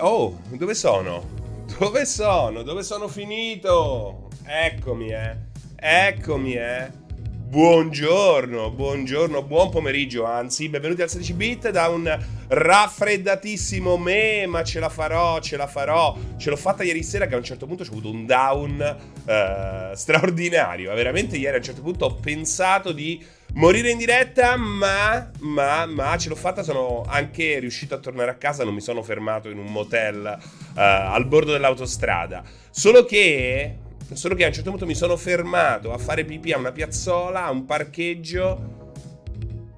Oh, dove sono? Dove sono? Dove sono finito? Eccomi, eh. Eccomi, eh. Buongiorno, buongiorno, buon pomeriggio, anzi, benvenuti al 16 bit da un raffreddatissimo me, ma ce la farò, ce la farò. Ce l'ho fatta ieri sera che a un certo punto ho avuto un down uh, straordinario. Veramente ieri a un certo punto ho pensato di morire in diretta, ma, ma, ma ce l'ho fatta, sono anche riuscito a tornare a casa, non mi sono fermato in un motel uh, al bordo dell'autostrada. Solo che, solo che a un certo punto mi sono fermato a fare pipì a una piazzola, a un parcheggio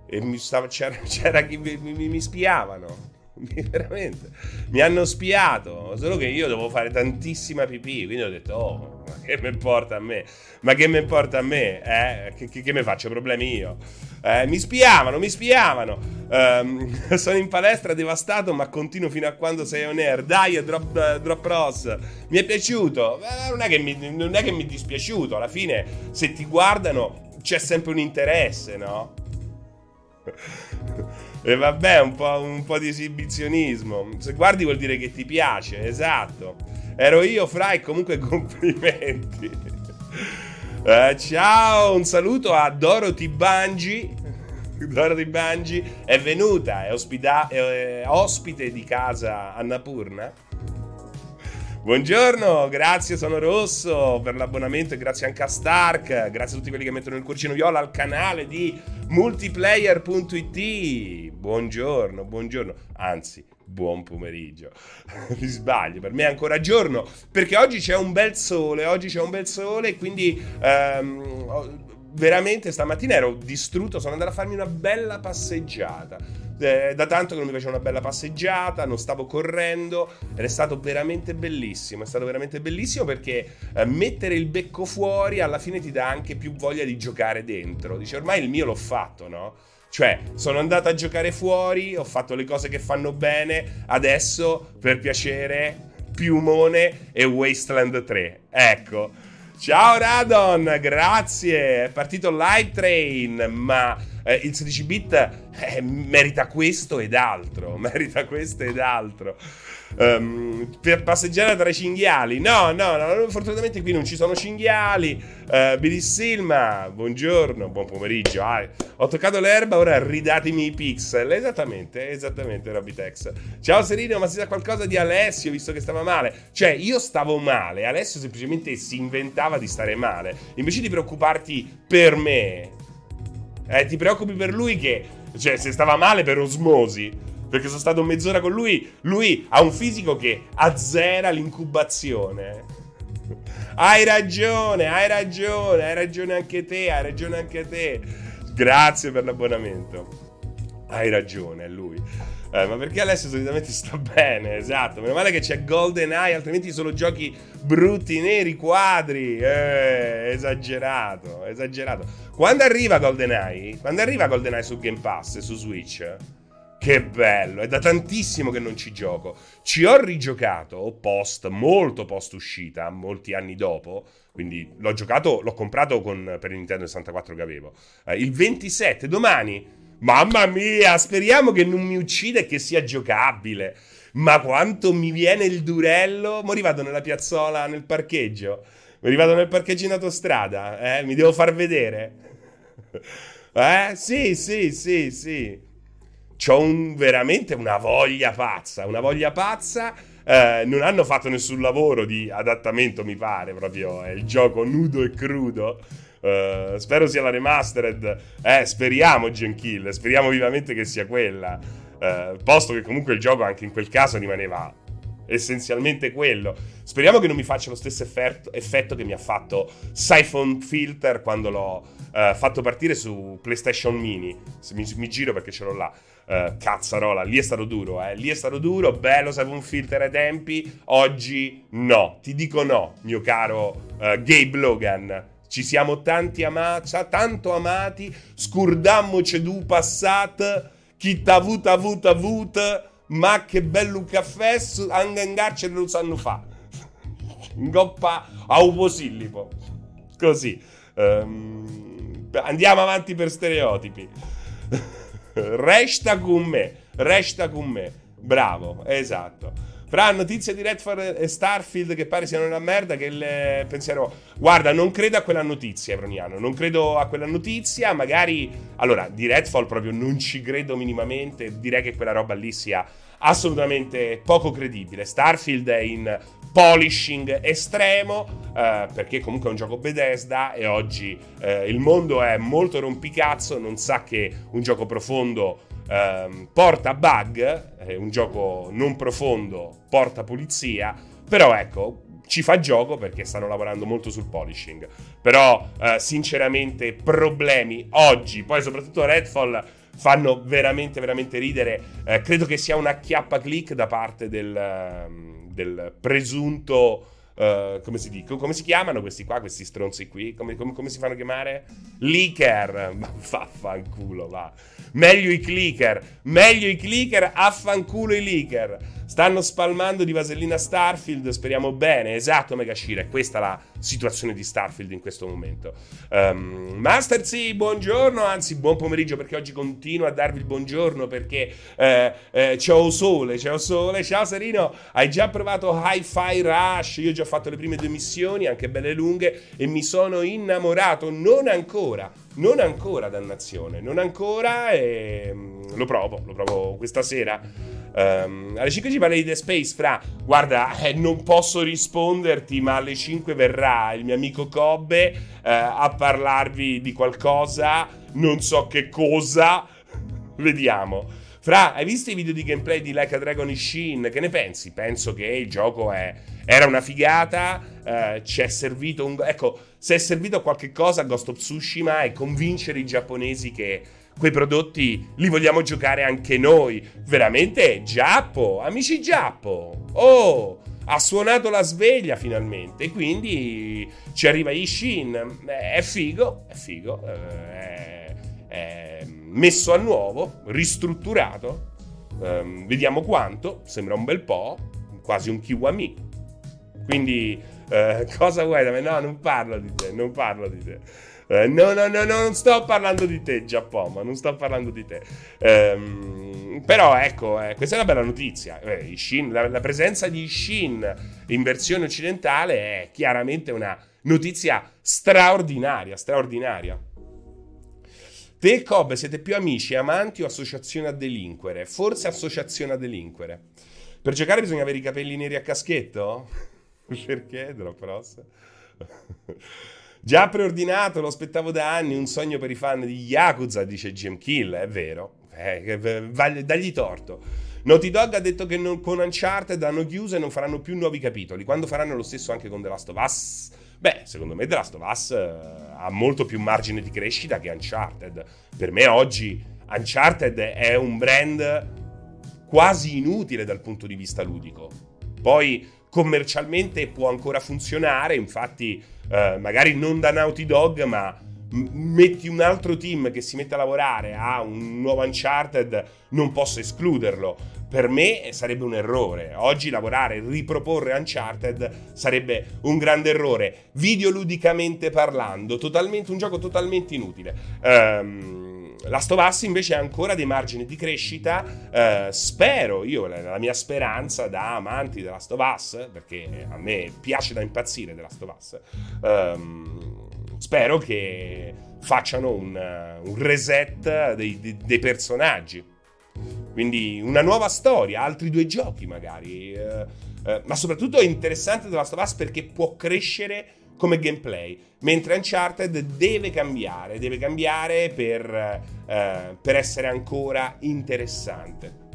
e mi stava, c'era, c'era chi mi, mi, mi spiavano. Veramente, mi hanno spiato. Solo che io devo fare tantissima pipì. Quindi ho detto, oh, ma che mi importa a me? Ma che mi importa a me? Eh? Che, che, che mi faccio problemi io? Eh, mi spiavano, mi spiavano. Um, sono in palestra devastato, ma continuo fino a quando sei on air. Dai, drop, uh, drop Ross. Mi è piaciuto. Eh, non, è che mi, non è che mi è dispiaciuto. Alla fine, se ti guardano, c'è sempre un interesse, no? E vabbè, un po', un po', di esibizionismo. Se guardi vuol dire che ti piace, esatto. Ero io, Fra, e comunque complimenti. Eh, ciao, un saluto a Dorothy Bangi. Dorothy Bangi è venuta, è, ospita- è ospite di casa Annapurna Buongiorno, grazie, sono Rosso per l'abbonamento e grazie anche a Stark, grazie a tutti quelli che mettono il cuoricino viola al canale di multiplayer.it. Buongiorno, buongiorno, anzi, buon pomeriggio. Mi sbaglio, per me è ancora giorno, perché oggi c'è un bel sole, oggi c'è un bel sole quindi um, veramente stamattina ero distrutto, sono andato a farmi una bella passeggiata eh, da tanto che non mi facevo una bella passeggiata, non stavo correndo ed è stato veramente bellissimo. È stato veramente bellissimo perché eh, mettere il becco fuori alla fine ti dà anche più voglia di giocare dentro. Dice ormai il mio l'ho fatto, no? Cioè, sono andato a giocare fuori, ho fatto le cose che fanno bene, adesso per piacere Piumone e Wasteland 3. Ecco. Ciao Radon, grazie. È partito Live Train, ma eh, il 16 bit eh, merita questo ed altro. Merita questo ed altro. Um, per passeggiare tra i cinghiali. No, no, no, fortunatamente qui non ci sono cinghiali. Uh, Billy Silma, buongiorno, buon pomeriggio. Ah, ho toccato l'erba, ora ridatemi i pixel. Esattamente, esattamente, Robitex. Ciao Serino, ma si sa qualcosa di Alessio, visto che stava male? Cioè, io stavo male, Alessio semplicemente si inventava di stare male. Invece di preoccuparti per me, eh, ti preoccupi per lui che, cioè, se stava male per osmosi, perché sono stato mezz'ora con lui, lui ha un fisico che azzera l'incubazione. Hai ragione, hai ragione, hai ragione anche te, hai ragione anche te. Grazie per l'abbonamento. Hai ragione, è lui. Eh, ma perché Alessio solitamente sta bene, esatto. Meno male che c'è Golden Eye, altrimenti solo giochi brutti, neri, quadri. Eh, esagerato, esagerato. Quando arriva Golden Eye? Quando arriva Golden Eye su Game Pass su Switch? Che bello, è da tantissimo che non ci gioco. Ci ho rigiocato post, molto post uscita, molti anni dopo. Quindi l'ho giocato, l'ho comprato con, per il Nintendo 64 che avevo. Eh, il 27, domani Mamma mia, speriamo che non mi uccida e che sia giocabile. Ma quanto mi viene il durello. Mo' vado nella piazzola, nel parcheggio. Mi vado nel parcheggio in autostrada. Eh? Mi devo far vedere. Eh? Sì, sì, sì, sì. C'ho un, veramente una voglia pazza. Una voglia pazza. Eh, non hanno fatto nessun lavoro di adattamento, mi pare. Proprio è il gioco nudo e crudo. Uh, spero sia la remastered. Eh, speriamo, Genkill. Speriamo vivamente che sia quella. Uh, posto che comunque il gioco anche in quel caso rimaneva essenzialmente quello. Speriamo che non mi faccia lo stesso effetto, effetto che mi ha fatto Siphon Filter quando l'ho uh, fatto partire su PlayStation Mini. Mi, mi giro perché ce l'ho là. Uh, cazzarola, lì è stato duro, eh. Lì è stato duro, bello Siphon Filter ai tempi. Oggi no, ti dico no, mio caro uh, Gabe Logan. Ci siamo tanti amati, tanto amati, scurdammoci du passat, chi t'ha avuto avuto avuto, ma che bello caffè, carcere lo sanno fa. Ingoppa a un posillipo. Così. Um, andiamo avanti per stereotipi. resta con me, resta con me. Bravo, esatto. Fra notizie di Redford e Starfield che pare siano una merda, che il pensiero... Guarda, non credo a quella notizia, Evroniano, non credo a quella notizia, magari... Allora, di Redfall proprio non ci credo minimamente, direi che quella roba lì sia assolutamente poco credibile. Starfield è in polishing estremo eh, perché comunque è un gioco Bethesda e oggi eh, il mondo è molto rompicazzo, non sa che un gioco profondo eh, porta bug, eh, un gioco non profondo porta pulizia, però ecco, ci fa gioco perché stanno lavorando molto sul polishing. Però, eh, sinceramente, problemi oggi, poi soprattutto Redfall fanno veramente, veramente ridere. Eh, credo che sia una chiappa click da parte del, ehm, del presunto. Uh, come si dicono? Come si chiamano questi qua, questi stronzi qui? Come, come, come si fanno chiamare? Leaker. Vaffanculo, va. Meglio i clicker. Meglio i clicker, affanculo i leaker. Stanno spalmando di vasellina Starfield, speriamo bene. Esatto, Megashira, è questa la situazione di Starfield in questo momento. Um, Master Z, buongiorno, anzi buon pomeriggio perché oggi continuo a darvi il buongiorno perché eh, eh, c'ho sole, c'ho sole. Ciao Serino, hai già provato Hi-Fi Rush? Io ho già fatto le prime due missioni, anche belle lunghe, e mi sono innamorato. Non ancora, non ancora, dannazione, non ancora e um, lo provo, lo provo questa sera. Um, alle 5 ci parli di The Space, fra. Guarda, eh, non posso risponderti, ma alle 5 verrà il mio amico Cobbe eh, a parlarvi di qualcosa. Non so che cosa. Vediamo. Fra, hai visto i video di gameplay di Like a Dragon Shin? Che ne pensi? Penso che il gioco è, era una figata. Eh, ci è servito un. Ecco, se è servito a qualche cosa Ghost of Tsushima è convincere i giapponesi che quei prodotti li vogliamo giocare anche noi. Veramente, Giappo, amici Giappo. Oh, ha suonato la sveglia finalmente. Quindi ci arriva Ishin. È figo, è figo. Eh, è, è messo a nuovo, ristrutturato. Um, vediamo quanto. Sembra un bel po'. Quasi un Kiwami. Quindi, uh, cosa vuoi da me? No, non parlo di te, non parlo di te. Eh, no, no, no, no, non sto parlando di te, Giappone, non sto parlando di te. Ehm, però ecco, eh, questa è una bella notizia. Eh, Shin, la, la, presenza di Shin in versione occidentale è chiaramente una notizia straordinaria, straordinaria. Te e Cobb siete più amici, amanti o associazione a delinquere? Forse associazione a delinquere. Per giocare bisogna avere i capelli neri a caschetto? Perché? Drop rossa? Già preordinato, lo aspettavo da anni, un sogno per i fan di Yakuza, dice Jim Kill, è vero, eh, dagli torto. Naughty Dog ha detto che non, con Uncharted hanno chiuso e non faranno più nuovi capitoli. Quando faranno lo stesso anche con The Last of Us? Beh, secondo me The Last of Us eh, ha molto più margine di crescita che Uncharted. Per me oggi Uncharted è un brand quasi inutile dal punto di vista ludico. Poi commercialmente può ancora funzionare, infatti eh, magari non da Naughty Dog, ma metti un altro team che si mette a lavorare a un nuovo Uncharted, non posso escluderlo. Per me sarebbe un errore. Oggi lavorare e riproporre Uncharted sarebbe un grande errore. Videoludicamente parlando, totalmente, un gioco totalmente inutile. Um, Last of Us invece ha ancora dei margini di crescita. Uh, spero, io la mia speranza da amanti della Us, perché a me piace da impazzire of Us, um, spero che facciano un, un reset dei, dei, dei, personaggi. Quindi una nuova storia, altri due giochi magari. Uh, uh, ma soprattutto è interessante The Last of Us perché può crescere come gameplay, mentre Uncharted deve cambiare, deve cambiare per, eh, per essere ancora interessante.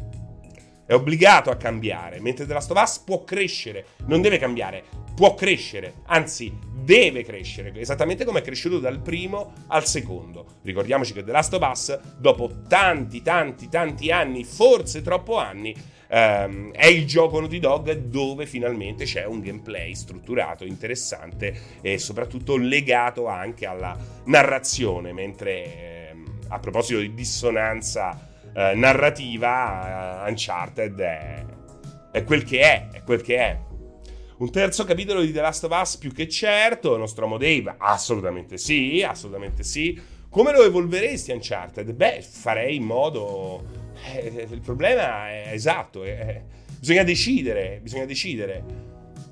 È obbligato a cambiare, mentre The Last of Us può crescere, non deve cambiare, può crescere, anzi deve crescere, esattamente come è cresciuto dal primo al secondo. Ricordiamoci che The Last of Us, dopo tanti, tanti, tanti anni, forse troppo anni, Um, è il gioco Naughty Dog dove finalmente c'è un gameplay strutturato, interessante e soprattutto legato anche alla narrazione, mentre eh, a proposito di dissonanza eh, narrativa, uh, Uncharted è, è quel che è, è quel che è. Un terzo capitolo di The Last of Us più che certo, Nostromo Dave, assolutamente sì, assolutamente sì. Come lo evolveresti Uncharted? Beh, farei in modo eh, il problema è esatto, è, Bisogna decidere, bisogna decidere.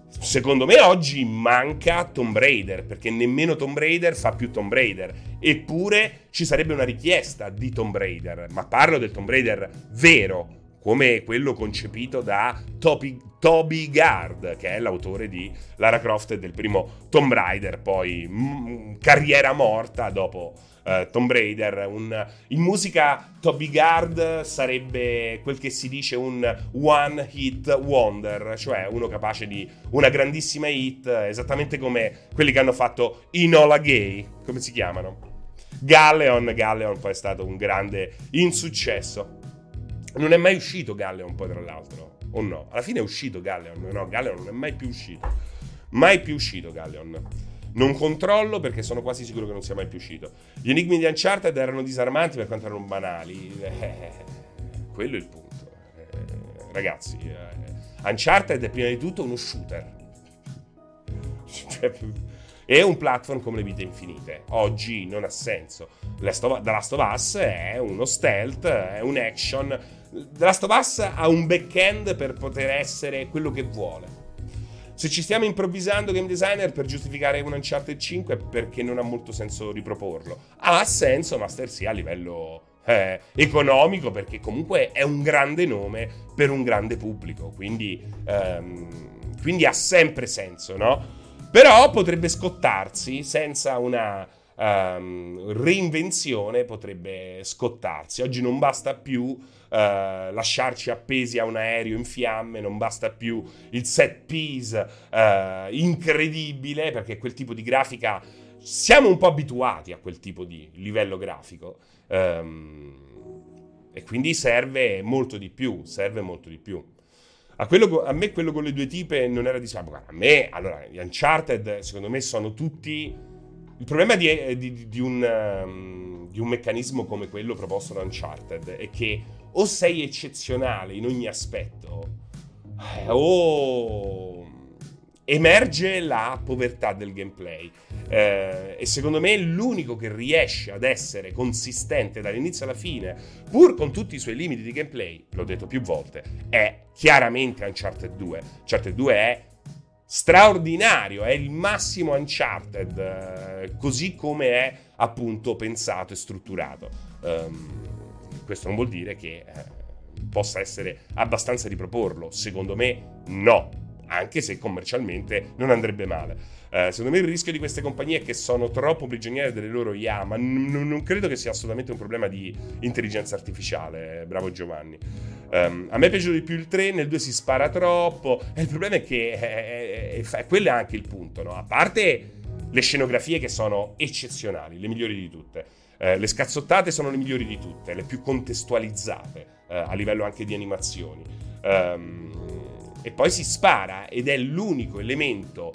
Secondo me oggi manca Tomb Raider, perché nemmeno Tomb Raider fa più Tomb Raider. Eppure ci sarebbe una richiesta di Tomb Raider, ma parlo del Tomb Raider vero, come quello concepito da Toby, Toby Gard, che è l'autore di Lara Croft e del primo Tomb Raider, poi m- carriera morta dopo uh, Tomb Raider. Un, in musica Toby Gard sarebbe quel che si dice un one hit wonder, cioè uno capace di una grandissima hit, esattamente come quelli che hanno fatto Inola Gay, come si chiamano? Galleon, Galleon poi è stato un grande insuccesso. Non è mai uscito Galleon poi tra l'altro, o no? Alla fine è uscito Galleon, no, Galleon non è mai più uscito. Mai più uscito Galleon. Non controllo perché sono quasi sicuro che non sia mai più uscito. Gli enigmi di Uncharted erano disarmanti per quanto erano banali. Eh, quello è il punto. Eh, ragazzi, eh, Uncharted è prima di tutto uno shooter. Cioè, è un platform come le vite infinite. Oggi non ha senso. The Last of Us è uno stealth, è un action The Last of Us ha un back-end per poter essere quello che vuole. Se ci stiamo improvvisando game designer per giustificare un Uncharted 5 è perché non ha molto senso riproporlo. Ha senso Master sia a livello eh, economico perché comunque è un grande nome per un grande pubblico, quindi, ehm, quindi ha sempre senso, no? Però potrebbe scottarsi senza una um, reinvenzione, potrebbe scottarsi. Oggi non basta più Uh, lasciarci appesi a un aereo in fiamme, non basta più il set piece uh, incredibile, perché quel tipo di grafica siamo un po' abituati a quel tipo di livello grafico. Um, e quindi serve molto di più, serve molto di più. A, quello, a me quello con le due tipe non era di a me, allora, gli Uncharted secondo me sono tutti... Il problema di, di, di, un, um, di un meccanismo come quello proposto da Uncharted è che o sei eccezionale in ogni aspetto, eh, o emerge la povertà del gameplay. Eh, e secondo me l'unico che riesce ad essere consistente dall'inizio alla fine, pur con tutti i suoi limiti di gameplay, l'ho detto più volte, è chiaramente Uncharted 2. Uncharted 2 è straordinario, è il massimo Uncharted, eh, così come è appunto pensato e strutturato. Um, questo non vuol dire che eh, possa essere abbastanza riproporlo. Secondo me no, anche se commercialmente non andrebbe male. Uh, secondo me il rischio di queste compagnie è che sono troppo prigioniere delle loro IA, ma n- non credo che sia assolutamente un problema di intelligenza artificiale, eh, bravo Giovanni. Um, a me è piaciuto di più il 3, nel 2 si spara troppo, e il problema è che è, è, è, quello è anche il punto, no? A parte le scenografie che sono eccezionali, le migliori di tutte. Eh, le scazzottate sono le migliori di tutte, le più contestualizzate eh, a livello anche di animazioni. Um, e poi si spara ed è l'unico elemento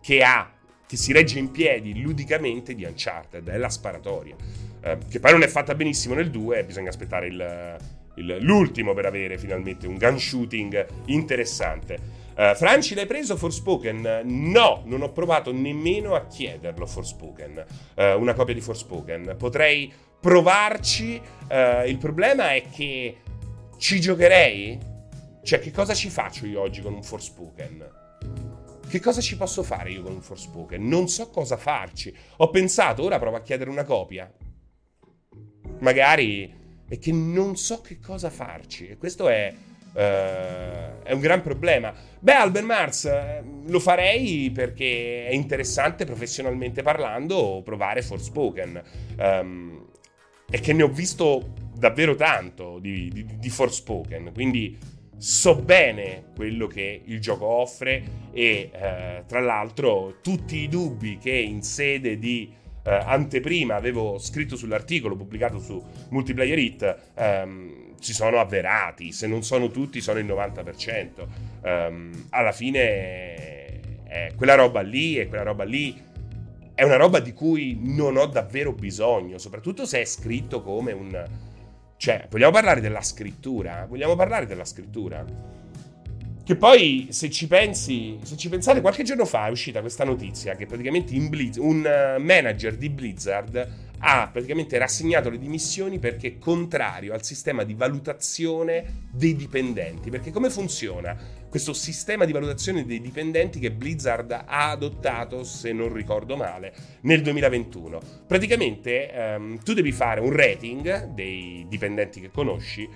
che ha, che si regge in piedi ludicamente di Uncharted, è la sparatoria. Eh, che poi non è fatta benissimo nel 2, bisogna aspettare il, il, l'ultimo per avere finalmente un gun shooting interessante. Uh, Franci, l'hai preso Forspoken? No, non ho provato nemmeno a chiederlo Forspoken, uh, una copia di Forspoken. Potrei provarci, uh, il problema è che ci giocherei? Cioè, che cosa ci faccio io oggi con un Forspoken? Che cosa ci posso fare io con un Forspoken? Non so cosa farci. Ho pensato, ora provo a chiedere una copia. Magari è che non so che cosa farci. E questo è Uh, è un gran problema. Beh, Albert Mars eh, lo farei perché è interessante professionalmente parlando provare Forspoken. Um, e che ne ho visto davvero tanto di, di, di Forspoken. Quindi so bene quello che il gioco offre e uh, tra l'altro tutti i dubbi che in sede di uh, anteprima avevo scritto sull'articolo pubblicato su Multiplayer Hit um, si sono avverati, se non sono tutti sono il 90%. Um, ehm, alla fine è quella roba lì e quella roba lì è una roba di cui non ho davvero bisogno, soprattutto se è scritto come un... Cioè, vogliamo parlare della scrittura? Vogliamo parlare della scrittura? Che poi, se ci pensi, se ci pensate, qualche giorno fa è uscita questa notizia che praticamente Blizz, un manager di Blizzard ha praticamente rassegnato le dimissioni perché è contrario al sistema di valutazione dei dipendenti. Perché come funziona questo sistema di valutazione dei dipendenti che Blizzard ha adottato, se non ricordo male, nel 2021? Praticamente ehm, tu devi fare un rating dei dipendenti che conosci,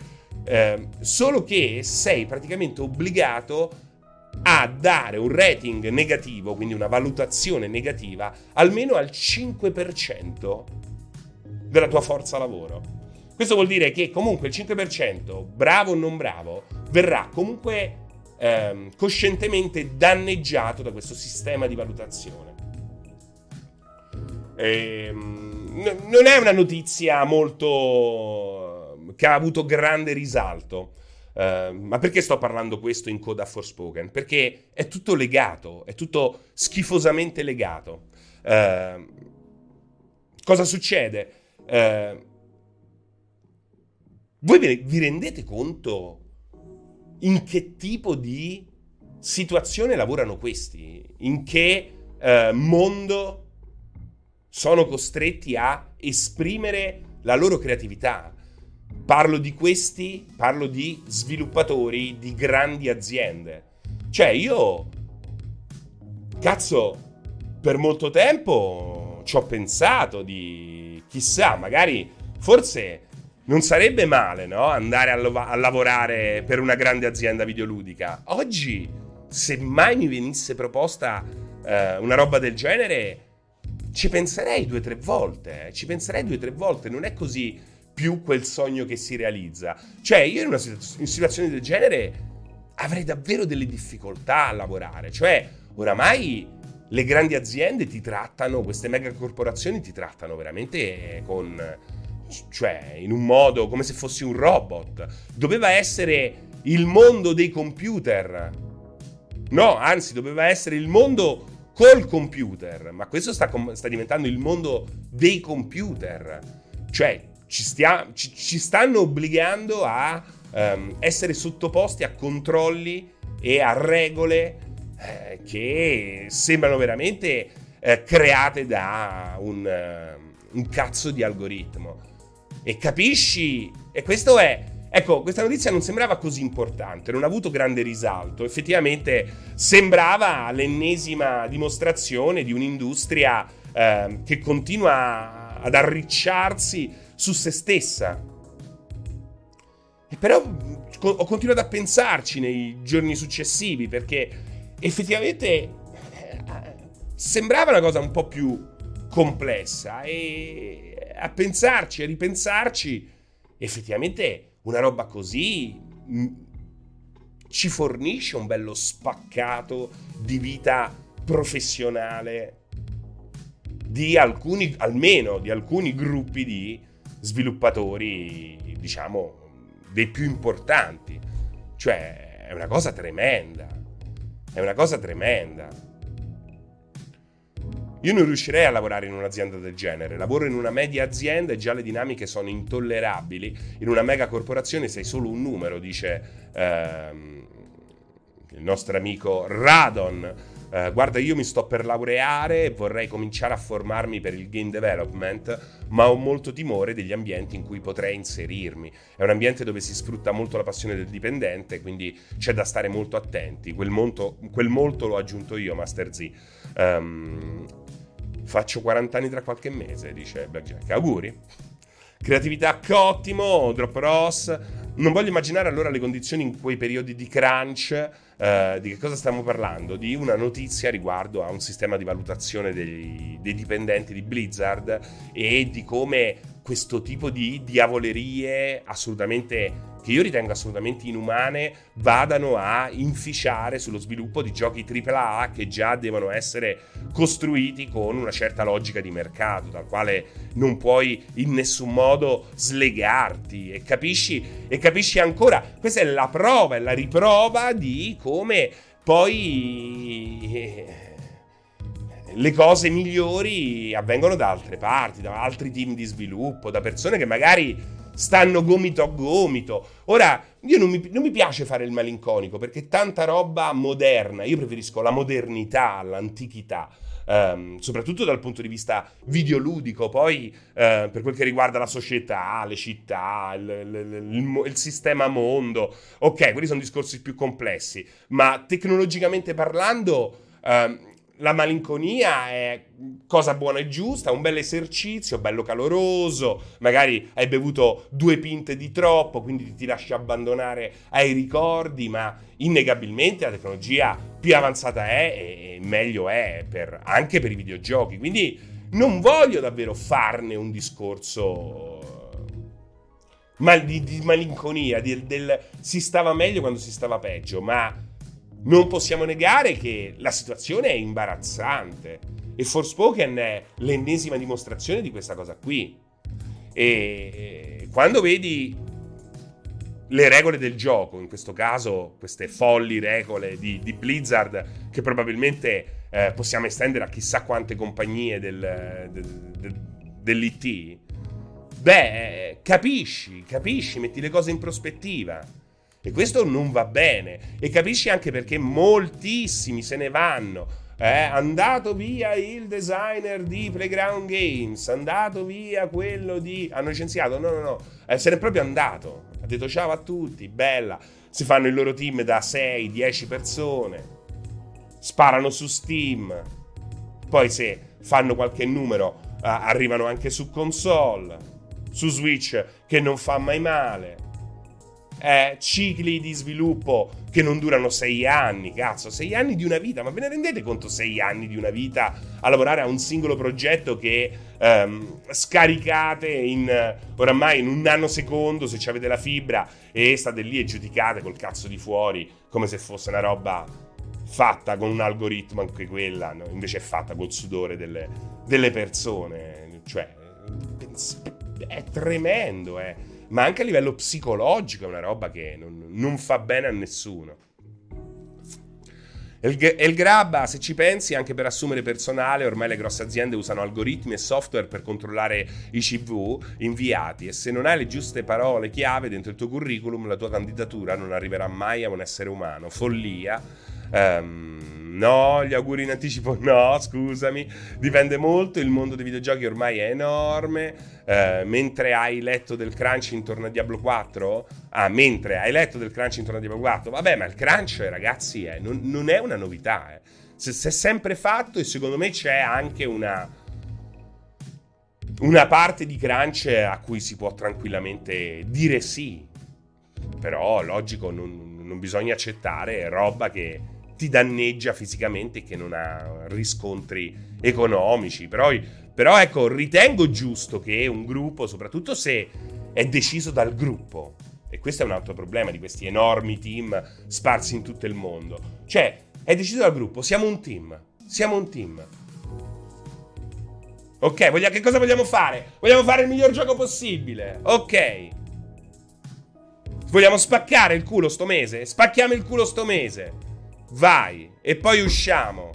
ehm, solo che sei praticamente obbligato a dare un rating negativo, quindi una valutazione negativa, almeno al 5% della tua forza lavoro. Questo vuol dire che comunque il 5%, bravo o non bravo, verrà comunque ehm, coscientemente danneggiato da questo sistema di valutazione. Ehm, non è una notizia molto che ha avuto grande risalto. Uh, ma perché sto parlando questo in coda Forspoken? Perché è tutto legato, è tutto schifosamente legato. Uh, cosa succede? Eh, voi vi rendete conto in che tipo di situazione lavorano questi? In che mondo sono costretti a esprimere la loro creatività? Parlo di questi, parlo di sviluppatori di grandi aziende. Cioè, io, cazzo, per molto tempo ci ho pensato di chissà, magari, forse non sarebbe male, no? Andare a, lo- a lavorare per una grande azienda videoludica. Oggi, se mai mi venisse proposta eh, una roba del genere, ci penserei due o tre volte. Eh. Ci penserei due o tre volte. Non è così più quel sogno che si realizza. Cioè, io in una situazione del genere avrei davvero delle difficoltà a lavorare. Cioè, oramai le grandi aziende ti trattano, queste mega corporazioni ti trattano veramente con, cioè in un modo come se fossi un robot. Doveva essere il mondo dei computer. No, anzi, doveva essere il mondo col computer, ma questo sta, sta diventando il mondo dei computer. Cioè, ci, stia, ci, ci stanno obbligando a um, essere sottoposti a controlli e a regole eh, che sembrano veramente eh, create da un, uh, un cazzo di algoritmo. E capisci? E questo è Ecco, questa notizia non sembrava così importante, non ha avuto grande risalto. Effettivamente sembrava l'ennesima dimostrazione di un'industria eh, che continua ad arricciarsi su se stessa. E però ho continuato a pensarci nei giorni successivi perché effettivamente eh, sembrava una cosa un po' più complessa e a pensarci, a ripensarci, effettivamente una roba così mm, ci fornisce un bello spaccato di vita professionale di alcuni, almeno di alcuni gruppi di sviluppatori, diciamo, dei più importanti. Cioè, è una cosa tremenda. È una cosa tremenda. Io non riuscirei a lavorare in un'azienda del genere. Lavoro in una media azienda e già le dinamiche sono intollerabili. In una mega corporazione sei solo un numero, dice ehm, il nostro amico Radon eh, guarda io mi sto per laureare e vorrei cominciare a formarmi per il game development, ma ho molto timore degli ambienti in cui potrei inserirmi. È un ambiente dove si sfrutta molto la passione del dipendente, quindi c'è da stare molto attenti. Quel molto, quel molto l'ho aggiunto io, Master Z. Um, faccio 40 anni tra qualche mese, dice Blackjack. Auguri. Creatività ottimo, Drop Ross. Non voglio immaginare allora le condizioni in quei periodi di crunch Uh, di che cosa stiamo parlando? Di una notizia riguardo a un sistema di valutazione dei, dei dipendenti di Blizzard e di come questo tipo di diavolerie assolutamente che io ritengo assolutamente inumane vadano a inficiare sullo sviluppo di giochi AAA che già devono essere costruiti con una certa logica di mercato, dal quale non puoi in nessun modo slegarti. E capisci, e capisci ancora, questa è la prova, è la riprova di come poi eh, le cose migliori avvengono da altre parti, da altri team di sviluppo, da persone che magari stanno gomito a gomito. Ora, io non mi, non mi, piace fare il malinconico perché tanta roba moderna, io preferisco la modernità all'antichità. ehm, soprattutto dal punto di vista videoludico, poi eh, per quel che riguarda la società, le città, il, il, il, il sistema mondo, ok, quelli sono discorsi più complessi, ma tecnologicamente parlando... Ehm, la malinconia è cosa buona e giusta, un bel esercizio, bello caloroso, magari hai bevuto due pinte di troppo, quindi ti lasci abbandonare ai ricordi, ma innegabilmente la tecnologia più avanzata è e meglio è per, anche per i videogiochi. Quindi non voglio davvero farne un discorso mal, di, di, malinconia, di, del si stava meglio quando si stava peggio, ma non possiamo negare che la situazione è imbarazzante e Forspoken è l'ennesima dimostrazione di questa cosa qui. E quando vedi le regole del gioco, in questo caso queste folli regole di, di Blizzard che probabilmente eh, possiamo estendere a chissà quante compagnie del, del, del, dell'IT, beh, capisci, capisci, metti le cose in prospettiva. E questo non va bene. E capisci anche perché moltissimi se ne vanno. È eh, andato via il designer di Playground Games, andato via quello di... Hanno licenziato? No, no, no. Eh, se n'è proprio andato. Ha detto ciao a tutti, bella. Si fanno il loro team da 6-10 persone. Sparano su Steam. Poi se fanno qualche numero eh, arrivano anche su console. Su Switch che non fa mai male eh, cicli di sviluppo che non durano sei anni, cazzo, sei anni di una vita, ma ve ne rendete conto sei anni di una vita a lavorare a un singolo progetto che ehm, scaricate in oramai in un nanosecondo se avete la fibra e state lì e giudicate col cazzo di fuori come se fosse una roba fatta con un algoritmo anche quella, no? invece è fatta col sudore delle, delle persone, cioè è tremendo, eh ma anche a livello psicologico è una roba che non, non fa bene a nessuno. E il Grabba, se ci pensi, anche per assumere personale, ormai le grosse aziende usano algoritmi e software per controllare i CV inviati e se non hai le giuste parole chiave dentro il tuo curriculum, la tua candidatura non arriverà mai a un essere umano. Follia. Um, No, gli auguri in anticipo no, scusami. Dipende molto, il mondo dei videogiochi ormai è enorme. Eh, mentre hai letto del crunch intorno a Diablo 4? Ah, mentre hai letto del crunch intorno a Diablo 4? Vabbè, ma il crunch, ragazzi, è, non, non, è una novità. Eh. Si è sempre fatto e secondo me c'è anche una una parte di crunch a cui si può tranquillamente dire sì. Però, logico, non, non bisogna accettare roba che ti danneggia fisicamente e che non ha riscontri economici. Però, però ecco, ritengo giusto che un gruppo, soprattutto se è deciso dal gruppo, e questo è un altro problema di questi enormi team sparsi in tutto il mondo, cioè è deciso dal gruppo, siamo un team, siamo un team. Ok, voglia, che cosa vogliamo fare? Vogliamo fare il miglior gioco possibile. Ok. Vogliamo spaccare il culo sto mese? Spacchiamo il culo sto mese vai e poi usciamo.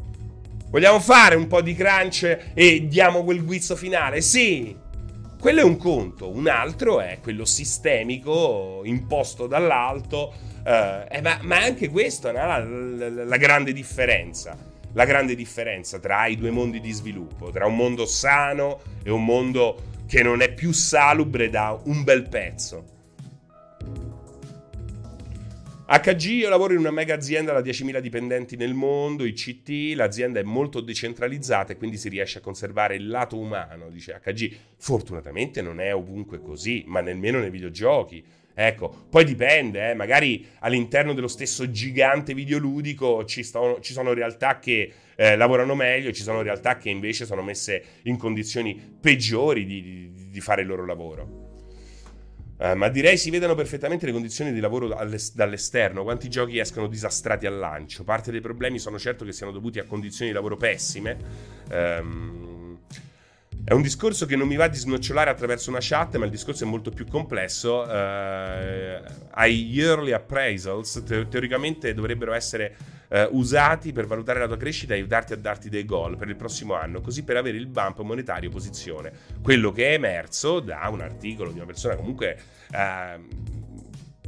Vogliamo fare un po' di crunch e diamo quel guizzo finale? Sì, quello è un conto, un altro è quello sistemico imposto dall'alto, eh, ma, ma, anche questa è la, la, la grande differenza. La grande differenza tra i due mondi di sviluppo, tra un mondo sano e un mondo che non è più salubre da un bel pezzo. HG, io lavoro in una mega azienda da 10.000 dipendenti nel mondo, ICT, l'azienda è molto decentralizzata e quindi si riesce a conservare il lato umano, dice HG. Fortunatamente non è ovunque così, ma nemmeno nei videogiochi. Ecco, poi dipende, eh, magari all'interno dello stesso gigante videoludico ci, sto, ci sono realtà che eh, lavorano meglio, ci sono realtà che invece sono messe in condizioni peggiori di, di, di fare il loro lavoro. Uh, ma direi si vedono perfettamente le condizioni di lavoro dall'esterno, quanti giochi escono disastrati al lancio. Parte dei problemi sono certo che siano dovuti a condizioni di lavoro pessime. Um, è un discorso che non mi va di snocciolare attraverso una chat, ma il discorso è molto più complesso. Uh, ai yearly appraisals te- teoricamente dovrebbero essere uh, usati per valutare la tua crescita e aiutarti a darti dei goal per il prossimo anno, così per avere il bump monetario posizione. Quello che è emerso da un articolo di una persona comunque uh,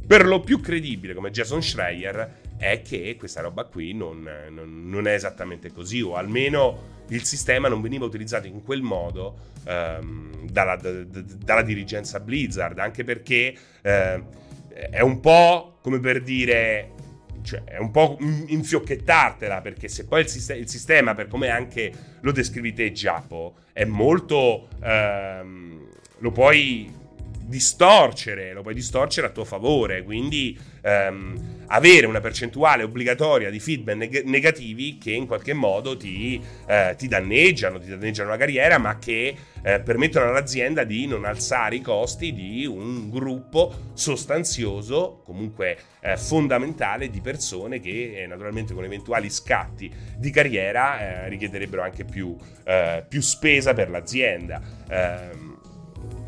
per lo più credibile come Jason Schreier è che questa roba qui non, non, non, è esattamente così, o almeno il sistema non veniva utilizzato in quel modo ehm, dalla, d- d- dalla, dirigenza Blizzard, anche perché eh, è un po' come per dire cioè, è un po' infiocchettartela perché se poi il, sistema, il sistema per come anche lo descrivi te Giapo è molto ehm, lo puoi distorcere lo puoi distorcere a tuo favore quindi ehm, avere una percentuale obbligatoria di feedback neg- negativi che in qualche modo ti, eh, ti, danneggiano, ti danneggiano la carriera, ma che eh, permettono all'azienda di non alzare i costi di un gruppo sostanzioso, comunque eh, fondamentale, di persone che eh, naturalmente con eventuali scatti di carriera eh, richiederebbero anche più, eh, più, spesa per l'azienda.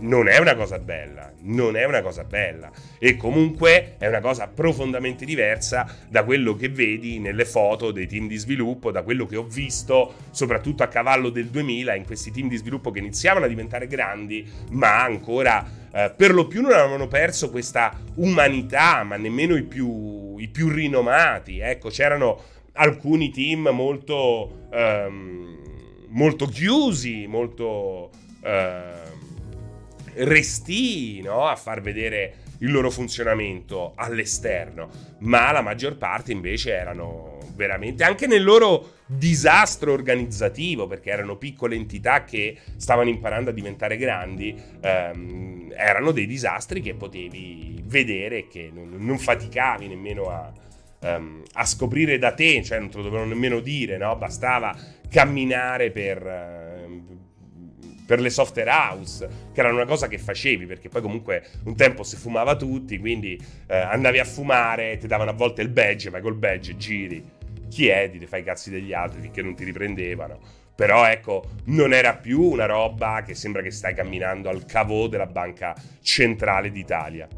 Non è una cosa bella, non è una cosa bella. E comunque è una cosa profondamente diversa da quello che vedi nelle foto dei team di sviluppo, da quello che ho visto soprattutto a cavallo del 2000 in questi team di sviluppo che iniziavano a diventare grandi ma ancora eh, per lo più non avevano perso questa umanità, ma nemmeno i più, i più rinomati, ecco c'erano alcuni team molto, ehm, molto chiusi, molto... Ehm, resti no? a far vedere il loro funzionamento all'esterno, ma la maggior parte invece erano veramente anche nel loro disastro organizzativo, perché erano piccole entità che stavano imparando a diventare grandi, ehm, erano dei disastri che potevi vedere e che non, non faticavi nemmeno a, um, a, scoprire da te, cioè non te lo dovevano nemmeno dire, no? bastava camminare per... Per le software house, che era una cosa che facevi, perché poi comunque un tempo si fumava tutti, quindi eh, andavi a fumare, ti davano a volte il badge, vai col badge, giri, chiedi, ti fai i cazzi degli altri finché non ti riprendevano. Però ecco, non era più una roba che sembra che stai camminando al cavò della banca centrale d'Italia.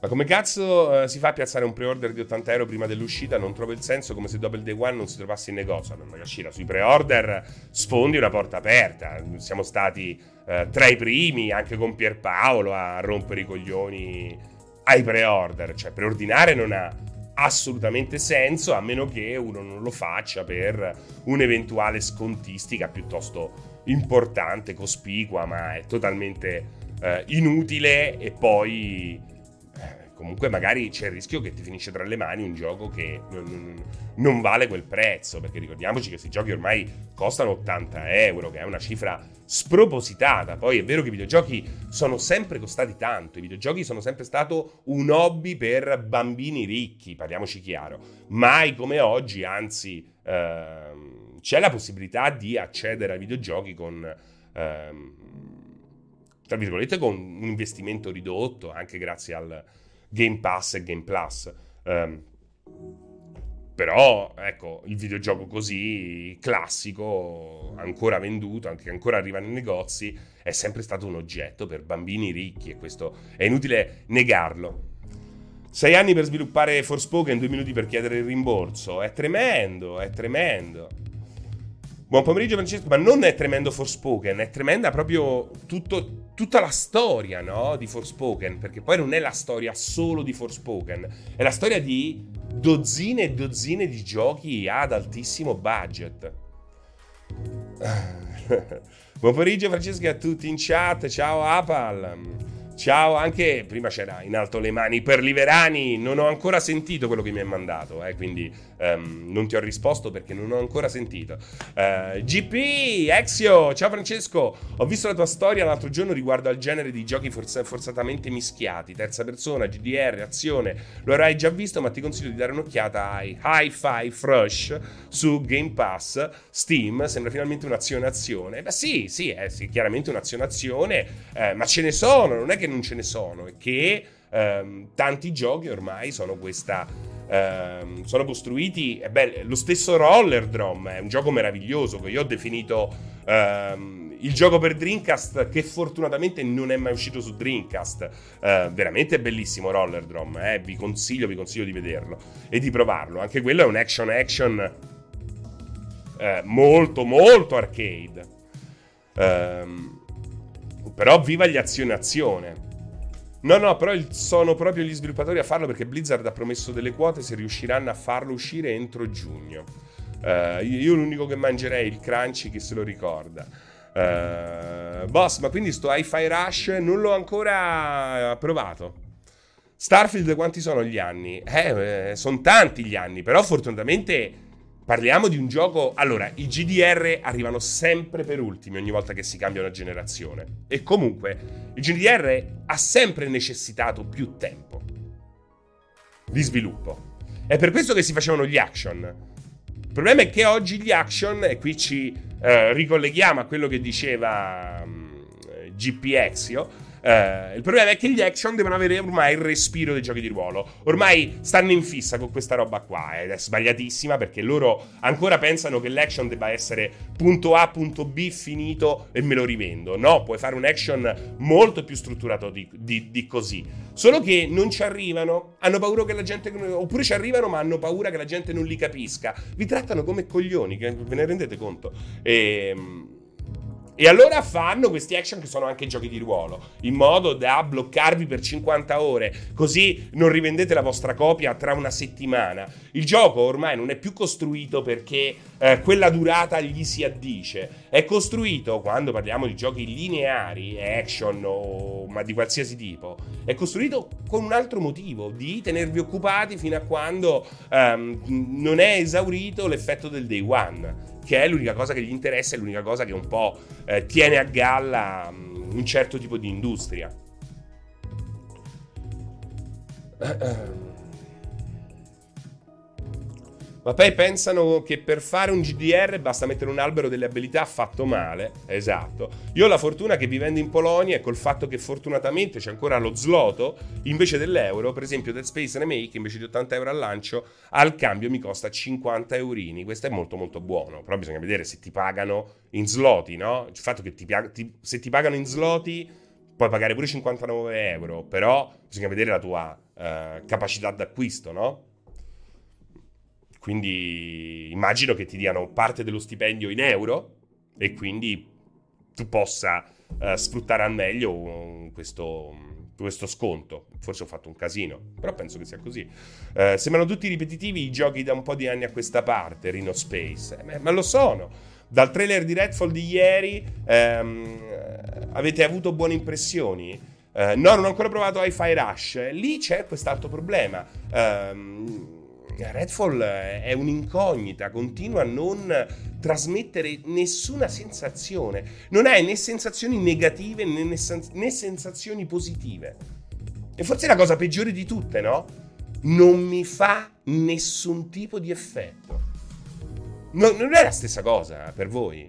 Ma come cazzo eh, si fa a piazzare un pre-order di 80 euro prima dell'uscita? Non trovo il senso come se dopo il day one non si trovasse in negozio. Allora, Magashira, sui pre-order sfondi una porta aperta. Siamo stati eh, tra i primi, anche con Pierpaolo, a rompere i coglioni ai pre-order. Cioè, preordinare non ha assolutamente senso a meno che uno non lo faccia per un'eventuale scontistica piuttosto importante, cospicua, ma è totalmente eh, inutile e poi comunque magari c'è il rischio che ti finisce tra le mani un gioco che non, non, vale quel prezzo, perché ricordiamoci che questi giochi ormai costano 80 euro, che è una cifra spropositata. Poi è vero che i videogiochi sono sempre costati tanto, i videogiochi sono sempre stato un hobby per bambini ricchi, parliamoci chiaro, mai come oggi, anzi ehm, c'è la possibilità di accedere ai videogiochi con... Ehm, tra virgolette con un investimento ridotto anche grazie al, Game Pass e Game Plus. Um, però, ecco, il videogioco così classico, ancora venduto, anche ancora arriva nei negozi, è sempre stato un oggetto per bambini ricchi e questo è inutile negarlo. Sei anni per sviluppare Forspoken, due minuti per chiedere il rimborso. È tremendo, è tremendo. Buon pomeriggio Francesco, ma non è tremendo Forspoken, è tremenda proprio tutto, tutta la storia no, di Forspoken, perché poi non è la storia solo di Forspoken, è la storia di dozzine e dozzine di giochi ad altissimo budget. Buon pomeriggio Francesco a tutti in chat, ciao Apal. Ciao, anche prima c'era in alto le mani per Liverani, non ho ancora sentito quello che mi hai mandato, eh, quindi um, non ti ho risposto perché non ho ancora sentito. Uh, eh, GP, Exio, ciao Francesco, ho visto la tua storia l'altro giorno riguardo al genere di giochi forz- forzatamente mischiati, terza persona, GDR, azione, lo avrai già visto ma ti consiglio di dare un'occhiata ai Hi-Fi Fresh su Game Pass, Steam, sembra finalmente un'azione-azione. Beh sì, sì, è sì, chiaramente un'azione-azione, eh, ma ce ne sono, non è che non ce ne sono, è che ehm, tanti giochi ormai sono questa... Ehm, sono costruiti, è bello, lo stesso Roller Drum è un gioco meraviglioso che io ho definito ehm, il gioco per Dreamcast che fortunatamente non è mai uscito su Dreamcast. Eh, veramente bellissimo Roller Drum, eh? vi consiglio, vi consiglio di vederlo e di provarlo. Anche quello è un action action eh, molto molto arcade. Um, però viva gli azione-azione. No, no, però sono proprio gli sviluppatori a farlo perché Blizzard ha promesso delle quote se riusciranno a farlo uscire entro giugno. Uh, io l'unico che mangerei il crunchy, chi se lo ricorda. Uh, boss, ma quindi sto Hi-Fi Rush non l'ho ancora provato. Starfield quanti sono gli anni? Eh, eh sono tanti gli anni, però fortunatamente parliamo di un gioco... Allora, i GDR arrivano sempre per ultimi ogni volta che si cambia una generazione. E comunque, il GDR ha sempre necessitato più tempo di sviluppo. È per questo che si facevano gli action. Il problema è che oggi gli action, e qui ci eh, ricolleghiamo a quello che diceva um, mm, GPXio, Uh, il problema è che gli action devono avere ormai il respiro dei giochi di ruolo. Ormai stanno in fissa con questa roba qua ed è sbagliatissima perché loro ancora pensano che l'action debba essere punto A, punto B finito e me lo rivendo. No, puoi fare un action molto più strutturato di, di, di così. Solo che non ci arrivano, hanno paura che la gente. Oppure ci arrivano, ma hanno paura che la gente non li capisca. Vi trattano come coglioni, ve ne rendete conto? Ehm, e allora fanno questi action che sono anche giochi di ruolo, in modo da bloccarvi per 50 ore, così non rivendete la vostra copia tra una settimana. Il gioco ormai non è più costruito perché eh, quella durata gli si addice, è costruito, quando parliamo di giochi lineari, action o ma di qualsiasi tipo, è costruito con un altro motivo, di tenervi occupati fino a quando um, non è esaurito l'effetto del day one che è l'unica cosa che gli interessa, è l'unica cosa che un po' eh, tiene a galla um, un certo tipo di industria. Ma poi pensano che per fare un GDR basta mettere un albero delle abilità fatto male. Esatto. Io ho la fortuna che vivendo in Polonia e col fatto che fortunatamente c'è ancora lo zloto invece dell'euro, per esempio Dead Space Remake invece di 80 euro al lancio, al cambio mi costa 50 eurini. Questo è molto molto buono. Però bisogna vedere se ti pagano in zloti, no? Il fatto che ti, ti, se ti pagano in zloti puoi pagare pure 59 euro, però bisogna vedere la tua uh, capacità d'acquisto, no? Quindi immagino che ti diano parte dello stipendio in euro e quindi tu possa uh, sfruttare al meglio questo, questo, sconto. Forse ho fatto un casino, però penso che sia così. Uh, sembrano tutti ripetitivi i giochi da un po' di anni a questa parte, Rhino Space, eh, ma lo sono. Dal trailer di Redfall di ieri um, avete avuto buone impressioni? Uh, no, non ho ancora provato Hi-Fi Rush. Lì c'è quest'altro problema. Um, Redfall è un'incognita, continua a non trasmettere nessuna sensazione. Non hai né sensazioni negative né, sensazioni positive. E forse è la cosa peggiore di tutte, no? Non mi fa nessun tipo di effetto. No, non è la stessa cosa per voi.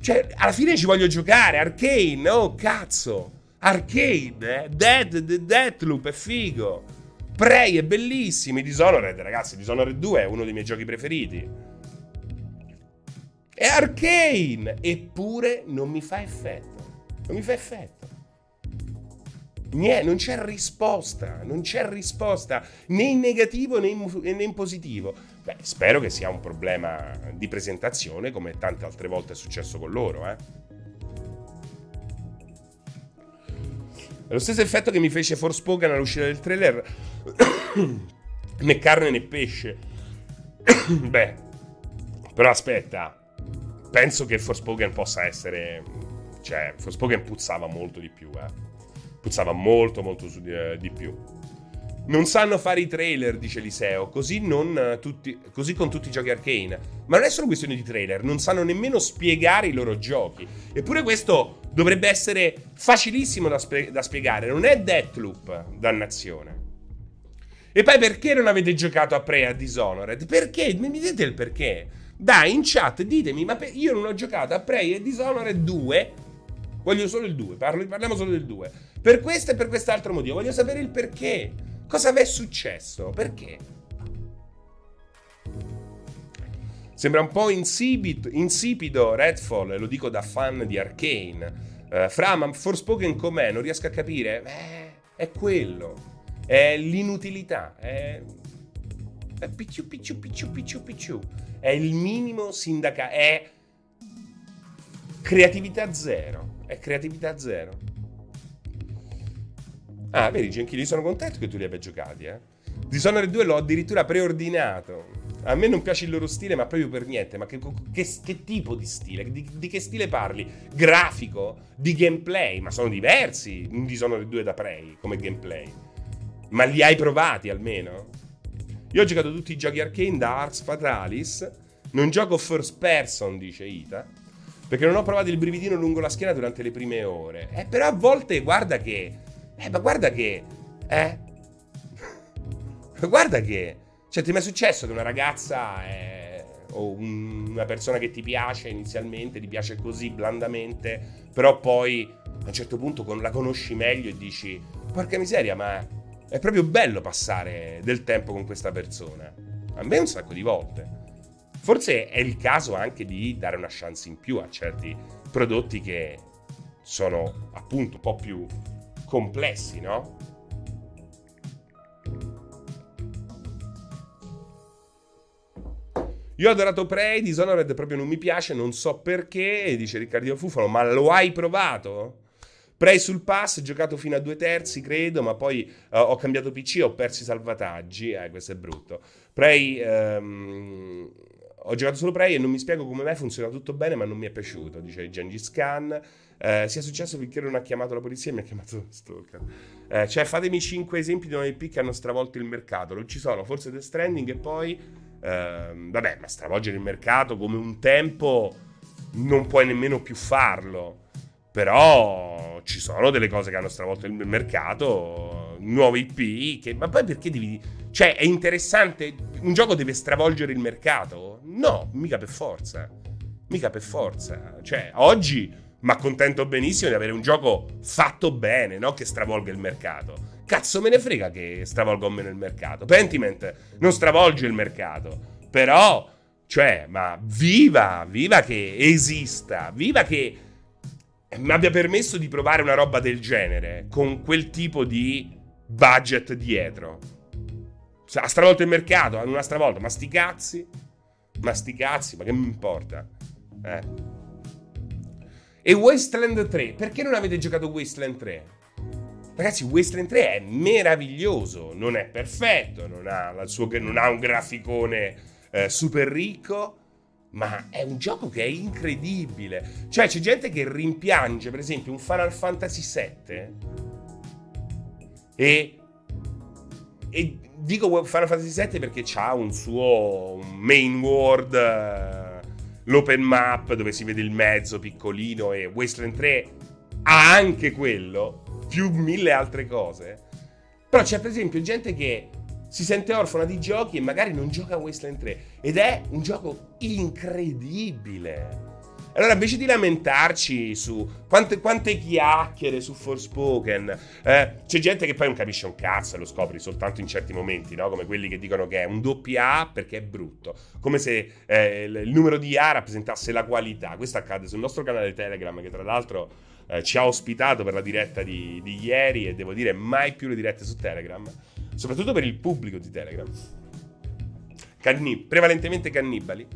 Cioè, alla fine ci voglio giocare. Arcane, oh cazzo. Arcane, eh? Dead, Deathloop è figo. Prey è bellissimo. Dishonored, ragazzi, Dishonored 2 è uno dei miei giochi preferiti. È arcane! Eppure non mi fa effetto. Non mi fa effetto. Niente, non c'è risposta, non c'è risposta né in negativo né in, né in positivo. Beh, spero che sia un problema di presentazione come tante altre volte è successo con loro, eh. Lo stesso effetto che mi fece Forspoken all'uscita del trailer, né carne né pesce. Beh, però aspetta, penso che Forspoken possa essere... Cioè, Forspoken puzzava molto di più, eh. Puzzava molto, molto di, eh, di più. Non sanno fare i trailer, dice Eliseo, così, tutti, così, con tutti i giochi arcane. Ma non è solo questione di trailer, non sanno nemmeno spiegare i loro giochi. Eppure questo dovrebbe essere facilissimo da, spie- da spiegare. Non è Deathloop, dannazione. E poi perché non avete giocato a Prey a Dishonored? Perché? Mi dite il perché? Dai, in chat ditemi, ma io non ho giocato a Prey e Dishonored 2. Voglio solo il 2, parlo, parliamo solo del 2. Per questo e per quest'altro motivo, voglio sapere il perché. Cosa vi è successo? Perché? Sembra un po' insipido, insipido Redfall, lo dico da fan di Arkane. Uh, Fra, ma Forspoken com'è? Non riesco a capire. Eh, è quello. È l'inutilità. È... È picciu picciu picciu picciu picciu. È il minimo sindacale. È creatività zero. È creatività zero. Ah, vedi, Genchini, sono contento che tu li abbia giocati, eh. Dishonored 2 l'ho addirittura preordinato. A me non piace il loro stile, ma proprio per niente. Ma che, che, che tipo di stile? Di, di, che stile parli? Grafico? Di gameplay? Ma sono diversi un Dishonored 2 da Prey come gameplay. Ma li hai provati almeno? Io ho giocato tutti i giochi arcane da Ars Fatalis. Non gioco first person, dice Ita. Perché non ho provato il brividino lungo la schiena durante le prime ore. Eh, però a volte guarda che. Eh, ma guarda che. Eh. guarda che. Cioè, ti è mai successo che una ragazza è, o un, una persona che ti piace inizialmente, ti piace così blandamente, però poi a un certo punto con, la conosci meglio e dici, porca miseria, ma è proprio bello passare del tempo con questa persona. A me un sacco di volte. Forse è il caso anche di dare una chance in più a certi prodotti che sono appunto un po' più complessi, no? Io ho adorato Prey, Dishonored proprio non mi piace, non so perché, dice Riccardino Fufano, ma lo hai provato? Prey sul pass, giocato fino a due terzi, credo, ma poi uh, ho cambiato PC ho perso i salvataggi. Eh, questo è brutto. Prey, um, ho giocato solo Prey e non mi spiego come mai funziona tutto bene, ma non mi è piaciuto, dice Gengis Khan. Eh, sia successo finché non ha chiamato la polizia e mi ha chiamato Stalker. Eh, cioè, fatemi 5 esempi di un IP che hanno stravolto il mercato. Non ci sono, forse The Stranding e poi eh, vabbè, ma stravolgere il mercato come un tempo non puoi nemmeno più farlo. Però ci sono delle cose che hanno stravolto il mercato, nuovi IP, che, ma poi perché devi... Cioè, è interessante, un gioco deve stravolgere il mercato? No, mica per forza. Mica per forza. Cioè, oggi mi accontento benissimo di avere un gioco fatto bene, no? Che stravolga il mercato. Cazzo me ne frega che stravolga o meno il mercato. Pentiment non stravolge il mercato. Però, cioè, ma viva, viva che esista, viva che mi abbia permesso di provare una roba del genere con quel tipo di budget dietro. Ha stravolto il mercato, non ha stravolto, ma sti cazzi, ma sti cazzi, ma che mi importa? Eh. E Wasteland 3, perché non avete giocato Wasteland 3? Ragazzi, Wasteland 3 è meraviglioso, non è perfetto, non ha, suo, non ha un graficone eh, super ricco, ma è un gioco che è incredibile. Cioè, c'è gente che rimpiange, per esempio, un Final Fantasy VII e, e dico Final Fantasy VII perché ha un suo main world, eh, l'open map dove si vede il mezzo piccolino e Wasteland 3 ha anche quello più mille altre cose. Però c'è per esempio gente che si sente orfana di giochi e magari non gioca a Wasteland 3 ed è un gioco incredibile. Allora, invece di lamentarci su quante, quante chiacchiere su Forspoken, eh, c'è gente che poi non capisce un cazzo e lo scopri soltanto in certi momenti, no? Come quelli che dicono che è un doppia A perché è brutto. Come se eh, il numero di A rappresentasse la qualità. Questo accade sul nostro canale Telegram, che tra l'altro eh, ci ha ospitato per la diretta di, di, ieri e devo dire mai più le dirette su Telegram, soprattutto per il pubblico di Telegram. Canni- prevalentemente cannibali.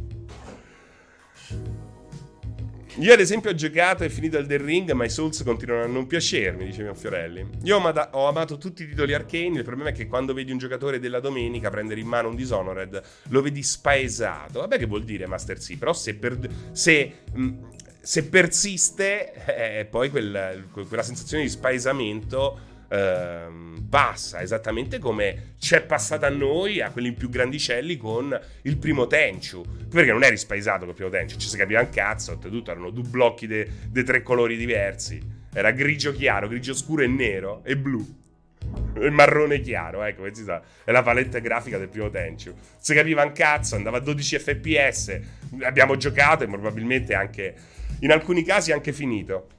Io ad esempio ho giocato e finito Elden Ring, ma i Souls continuano a non piacermi, dice mio Fiorelli. Io ho, amata- ho, amato tutti i titoli arcane, il problema è che quando vedi un giocatore della domenica prendere in mano un Dishonored, lo vedi spaesato. Vabbè che vuol dire Master C, però se, per- se mh, se persiste, eh, poi quel, quella sensazione di spaesamento eh, passa, esattamente come c'è passata a noi, a quelli più grandicelli, con il primo Tenchu. Perché non eri spaesato col primo Tenchu, ci si capiva un cazzo, oltretutto erano due blocchi di tre colori diversi. Era grigio chiaro, grigio scuro e nero, e blu. Il marrone chiaro, ecco, è la palette grafica del primo Tenchu. Si capiva un cazzo, andava a 12 fps. Abbiamo giocato e probabilmente anche in alcuni casi anche finito.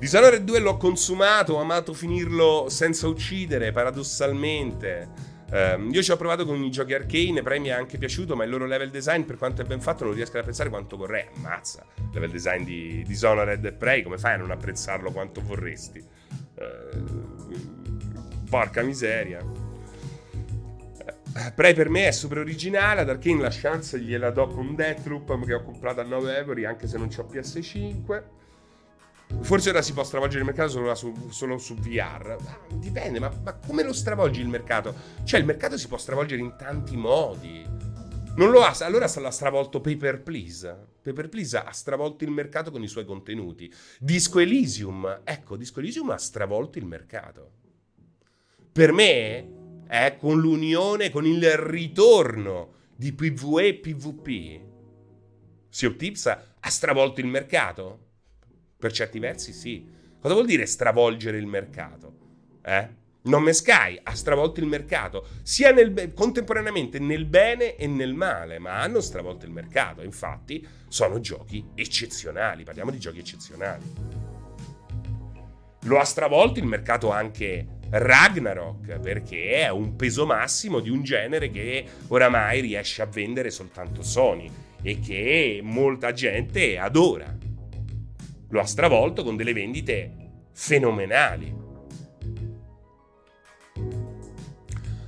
Dishonored 2 l'ho consumato, ho amato finirlo senza uccidere, paradossalmente. Um, io ci ho provato con i giochi arcane, Prey mi è anche piaciuto, ma il loro level design, per quanto è ben fatto, non riesco a pensare quanto vorrei. Ammazza, level design di Dishonored e Prey, come fai a non apprezzarlo quanto vorresti? Uh, porca miseria. Prey per me è super originale, ad Arkane la chance gliela do con Deathloop che ho comprato a 9 euro anche se non ho PS5. Forse ora si può stravolgere il mercato solo su, solo su VR. Ma dipende, ma, ma, come lo stravolgi il mercato? Cioè, il mercato si può stravolgere in tanti modi. Non lo ha, allora l'ha stravolto Paper Please. Paper Please ha stravolto il mercato con i suoi contenuti. Disco Elysium, ecco, Disco Elysium ha stravolto il mercato. Per me, eh, con l'unione, con il ritorno di PvE e PvP, Sea of Tips ha stravolto il mercato? Per certi versi sì. Cosa vuol dire stravolgere il mercato? Eh? Nome Sky ha stravolto il mercato, sia nel, contemporaneamente nel bene e nel male, ma hanno stravolto il mercato. Infatti, sono giochi eccezionali. Parliamo di giochi eccezionali. Lo ha stravolto il mercato anche Ragnarok, perché è un peso massimo di un genere che oramai riesce a vendere soltanto Sony e che molta gente adora. Lo ha stravolto con delle vendite fenomenali.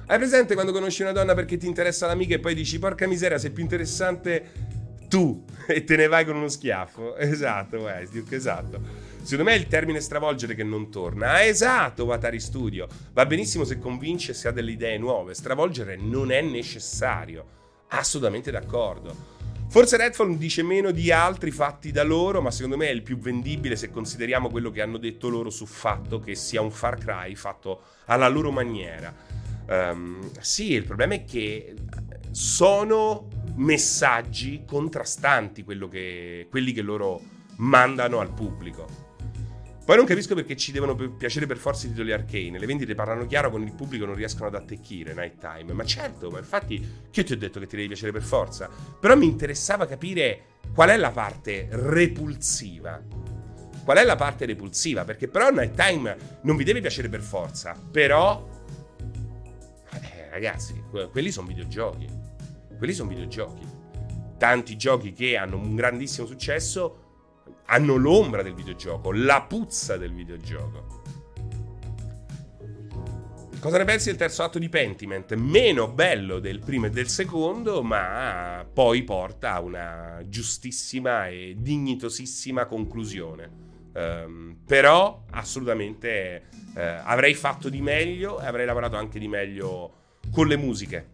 Hai presente quando conosci una donna perché ti interessa l'amica e poi dici porca miseria, sei più interessante tu e te ne vai con uno schiaffo? Esatto, Westduke, esatto. Secondo me è il termine stravolgere che non torna. Ah, esatto, Watari Studio. Va benissimo se convince se ha delle idee nuove. Stravolgere non è necessario. Assolutamente d'accordo. Forse Redfall dice meno di altri fatti da loro, ma secondo me è il più vendibile se consideriamo quello che hanno detto loro sul fatto che sia un Far Cry fatto alla loro maniera. Um, sì, il problema è che sono messaggi contrastanti che, quelli che loro mandano al pubblico. Poi non capisco perché ci devono piacere per forza i titoli arcane. Le vendite parlano chiaro con il pubblico non riescono ad attecchire Nighttime. Ma certo, ma infatti, io ti ho detto che ti devi piacere per forza? Però mi interessava capire qual è la parte repulsiva. Qual è la parte repulsiva? Perché però Nighttime non vi deve piacere per forza. Però... Eh, ragazzi, quelli sono videogiochi. Quelli sono videogiochi. Tanti giochi che hanno un grandissimo successo hanno l'ombra del videogioco, la puzza del videogioco. Cosa ne pensi del terzo atto di Pentiment? Meno bello del primo e del secondo, ma poi porta a una giustissima e dignitosissima conclusione. Um, però assolutamente uh, avrei fatto di meglio e avrei lavorato anche di meglio con le musiche.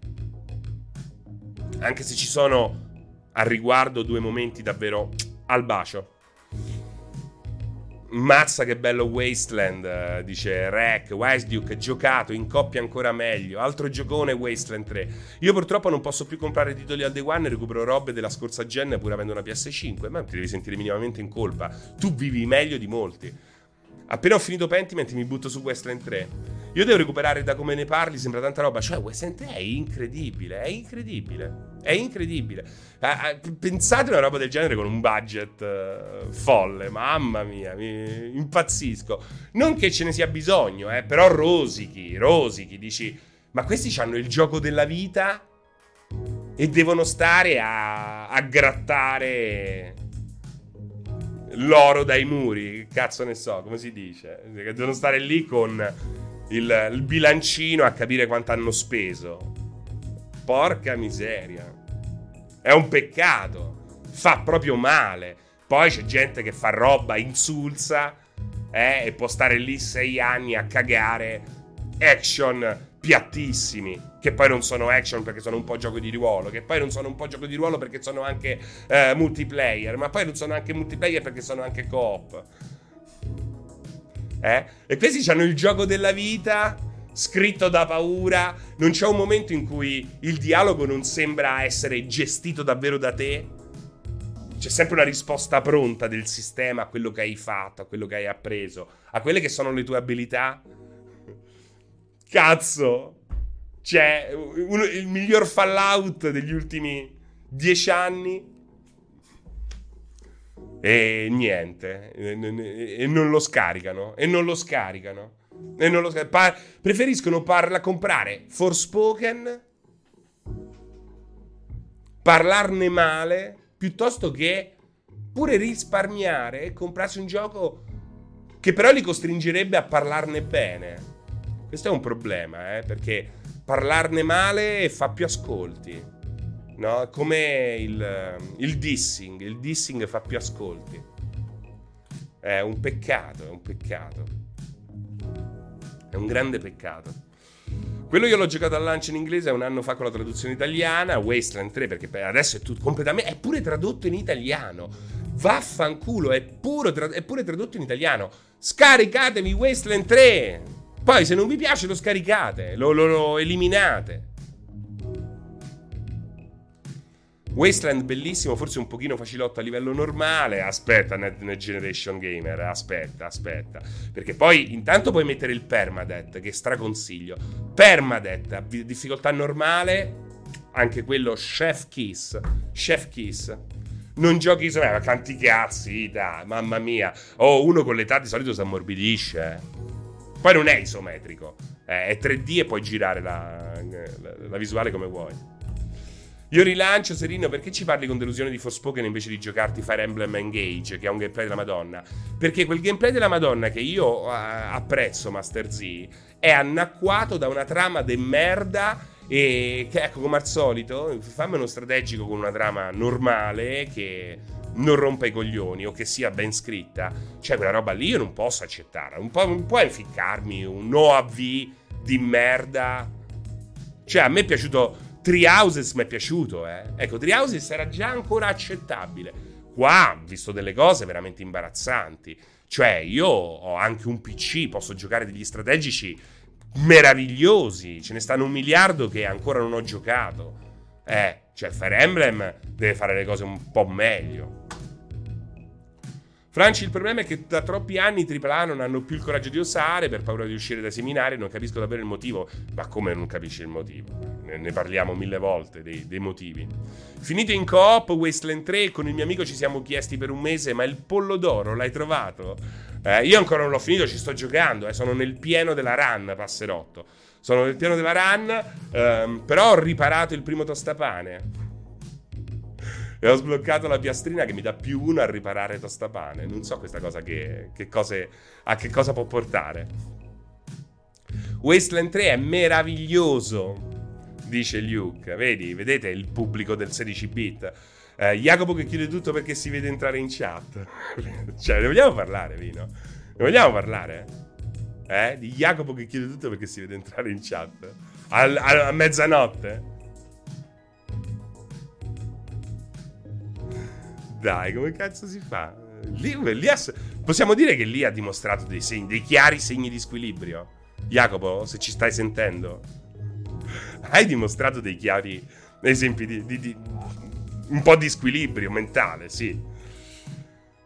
Anche se ci sono al riguardo due momenti davvero al bacio. Mazza che bello Wasteland, dice Rec, Duke, giocato, in coppia ancora meglio. Altro giocone Wasteland 3. Io purtroppo non posso più comprare titoli al Day One recupero robe della scorsa gen pur avendo una PS5, ma ti devi sentire minimamente in colpa. Tu vivi meglio di molti. Appena ho finito Pentiment mi butto su Wasteland 3. Io devo recuperare da come ne parli, sembra tanta roba. Cioè, Wasteland 3 è incredibile, è incredibile. È incredibile. pensate a una roba del genere con un budget uh, folle, mamma mia, mi impazzisco. Non che ce ne sia bisogno, eh, però rosichi, rosichi, dici, ma questi hanno il gioco della vita e devono stare a, a grattare l'oro dai muri, cazzo ne so, come si dice? Devono stare lì con il, il bilancino a capire quanto hanno speso. Porca miseria. È un peccato. Fa proprio male. Poi c'è gente che fa roba insulsa eh, e può stare lì sei anni a cagare action piattissimi, che poi non sono action perché sono un po' gioco di ruolo, che poi non sono un po' gioco di ruolo perché sono anche eh, multiplayer, ma poi non sono anche multiplayer perché sono anche co-op. Eh? E questi hanno il gioco della vita scritto da paura, non c'è un momento in cui il dialogo non sembra essere gestito davvero da te. C'è sempre una risposta pronta del sistema a quello che hai fatto, a quello che hai appreso, a quelle che sono le tue abilità Cazzo! Cioè, uno, il miglior Fallout degli ultimi dieci anni. E niente. E, non lo scaricano. E non lo scaricano. E non lo. Pa- preferiscono parla- comprare Forspoken. Parlarne male. Piuttosto che pure risparmiare e comprarsi un gioco che però li costringerebbe a parlarne bene. Questo è un problema, eh, perché parlarne male fa più ascolti. No? Come il, il dissing, il dissing fa più ascolti. È un peccato, è un peccato. Un grande peccato. Quello io l'ho giocato al lancio in inglese un anno fa con la traduzione italiana, Wasteland 3, perché adesso è tutto completamente. è pure tradotto in italiano. Vaffanculo, è, puro, è pure tradotto in italiano. Scaricatevi Wasteland 3. Poi se non vi piace lo scaricate, lo, lo, lo eliminate. Wasteland bellissimo, forse un pochino facilotto a livello normale. Aspetta, Net, Generation Gamer, aspetta, aspetta. Perché poi intanto puoi mettere il permadeath, che straconsiglio. Permadeath, difficoltà normale, anche quello Chef Kiss. Chef Kiss. Non giochi isometrico, ma canti cazzi, dai, mamma mia. Oh, uno con l'età di solito si ammorbidisce. Eh. Poi non è isometrico, eh, è 3D e puoi girare la, la, la visuale come vuoi. Io rilancio, Serino, perché ci parli con delusione di Forspoken invece di giocarti Fire Emblem Engage, che è un gameplay della Madonna? Perché quel gameplay della Madonna che io uh, apprezzo, Master Z, è anacquato da una trama de merda e che, ecco, come al solito, fammi uno strategico con una trama normale che non rompa i coglioni o che sia ben scritta. Cioè, quella roba lì io non posso accettarla. Non, può, non puoi inficcarmi un OAV di merda. Cioè, a me è piaciuto Tree Houses mi è piaciuto, eh. Ecco, Tree Houses era già ancora accettabile. Qua ho visto delle cose veramente imbarazzanti. Cioè, io ho anche un PC, posso giocare degli strategici meravigliosi. Ce ne stanno un miliardo che ancora non ho giocato. Eh, cioè, Fire Emblem deve fare le cose un po' meglio. Franci, il problema è che da troppi anni i AAA non hanno più il coraggio di osare per paura di uscire dai seminari. Non capisco davvero il motivo. Ma come non capisci il motivo? Ne, parliamo mille volte dei, dei, motivi. Finito in coop, Wasteland 3, con il mio amico ci siamo chiesti per un mese: ma il pollo d'oro l'hai trovato? Eh, io ancora non l'ho finito, ci sto giocando. Eh, sono nel pieno della run, passerotto. Sono nel pieno della run, ehm, però ho riparato il primo tostapane e ho sbloccato la piastrina che mi dà più uno a riparare tostapane. Non so questa cosa che, che cose, a che cosa può portare. Wasteland 3 è meraviglioso, dice Luke. Vedi, vedete il pubblico del 16 bit. Eh, Jacopo che chiude tutto perché si vede entrare in chat. cioè, ne vogliamo parlare, Vino? Ne vogliamo parlare? Eh? Di Jacopo che chiude tutto perché si vede entrare in chat. Al, a, a mezzanotte? Dai, come cazzo si fa? Lì, lì ha, possiamo dire che lì ha dimostrato dei, segni, dei chiari segni di squilibrio. Jacopo, se ci stai sentendo, hai dimostrato dei chiari esempi di, di, di un po' di squilibrio mentale, sì.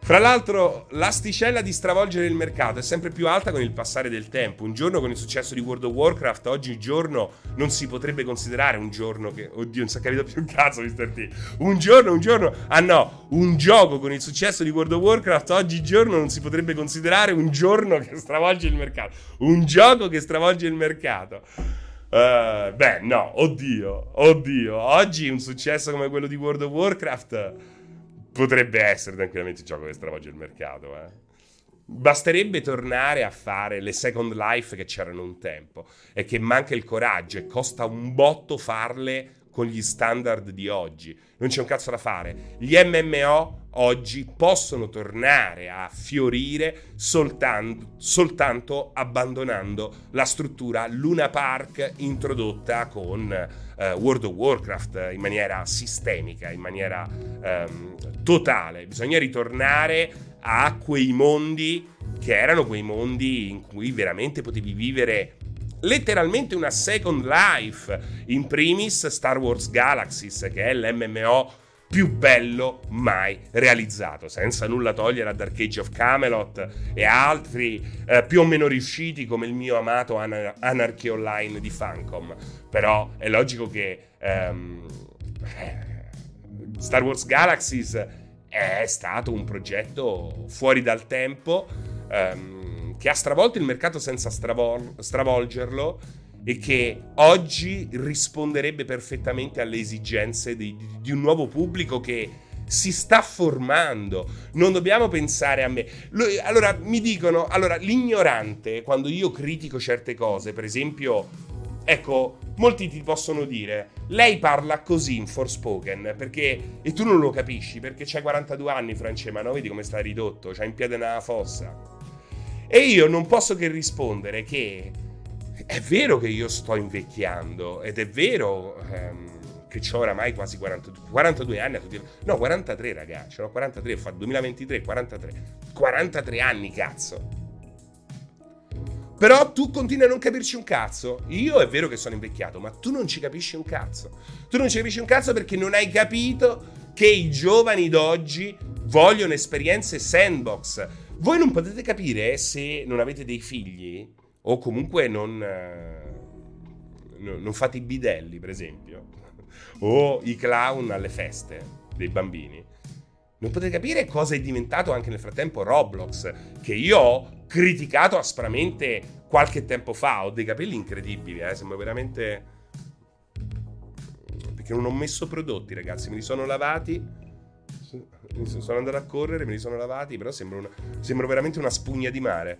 Fra l'altro, l'asticella di stravolgere il mercato è sempre più alta con il passare del tempo. Un giorno con il successo di World of Warcraft, oggi giorno non si potrebbe considerare un giorno che... Oddio, non si è capito più un cazzo, Mr. T. Un giorno, un giorno... Ah no, un gioco con il successo di World of Warcraft, oggi giorno non si potrebbe considerare un giorno che stravolge il mercato. Un gioco che stravolge il mercato. Uh, beh, no, oddio, oddio. Oggi un successo come quello di World of Warcraft potrebbe essere tranquillamente il gioco che stravolge il mercato. Eh. Basterebbe tornare a fare le Second Life che c'erano un tempo e che manca il coraggio e costa un botto farle con gli standard di oggi. Non c'è un cazzo da fare. Gli MMO oggi possono tornare a fiorire soltanto, soltanto abbandonando la struttura Luna Park introdotta con uh, World of Warcraft in maniera sistemica, in maniera um, totale. Bisogna ritornare a quei mondi che erano quei mondi in cui veramente potevi vivere letteralmente una second life. In primis Star Wars Galaxies, che è l'MMO più bello mai realizzato, senza nulla togliere a Dark Age of Camelot e altri eh, più o meno riusciti come il mio amato Anar- Anarchy Online di Funcom. Però è logico che ehm, Star Wars Galaxies è stato un progetto fuori dal tempo ehm, che ha stravolto il mercato senza stravol- stravolgerlo e che oggi risponderebbe perfettamente alle esigenze di, di, di un nuovo pubblico che si sta formando. Non dobbiamo pensare a me. Allora, mi dicono, allora, l'ignorante, quando io critico certe cose, per esempio ecco, molti ti possono dire, lei parla così in Forspoken perché, e tu non lo capisci perché c'hai 42 anni Francesca, vedi come sta ridotto, c'ha in piede una fossa. E io non posso che rispondere che è vero che io sto invecchiando ed è vero ehm, che ho oramai quasi 42, 42 anni, no 43 ragazzi, ho 43, fa 2023, 43, 43 anni cazzo. Però tu continui a non capirci un cazzo. Io è vero che sono invecchiato, ma tu non ci capisci un cazzo. Tu non ci capisci un cazzo perché non hai capito che i giovani d'oggi vogliono esperienze sandbox. Voi non potete capire se non avete dei figli o comunque non, eh, non fate i bidelli, per esempio, o i clown alle feste dei bambini. Non potete capire cosa è diventato anche nel frattempo Roblox, che io ho criticato aspramente qualche tempo fa. Ho dei capelli incredibili, eh? sembra veramente... Perché non ho messo prodotti, ragazzi, me li sono lavati. Sono andato a correre, me li sono lavati, però sembro, una... sembro veramente una spugna di mare.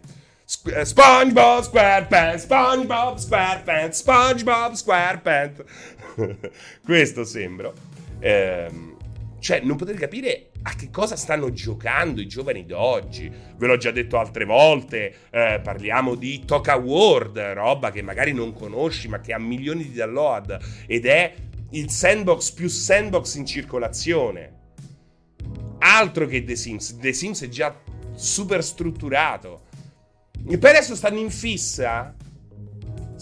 Eh, SpongeBob SquarePants, SpongeBob SquarePants, SpongeBob SquarePants. Questo sembro. Ehm, cioè, non potete capire a che cosa stanno giocando i giovani d'oggi. Ve l'ho già detto altre volte, eh, parliamo di Toca World, roba che magari non conosci ma che ha milioni di download ed è il sandbox più sandbox in circolazione. Altro che The Sims, The Sims è già super strutturato. E per adesso stanno in fissa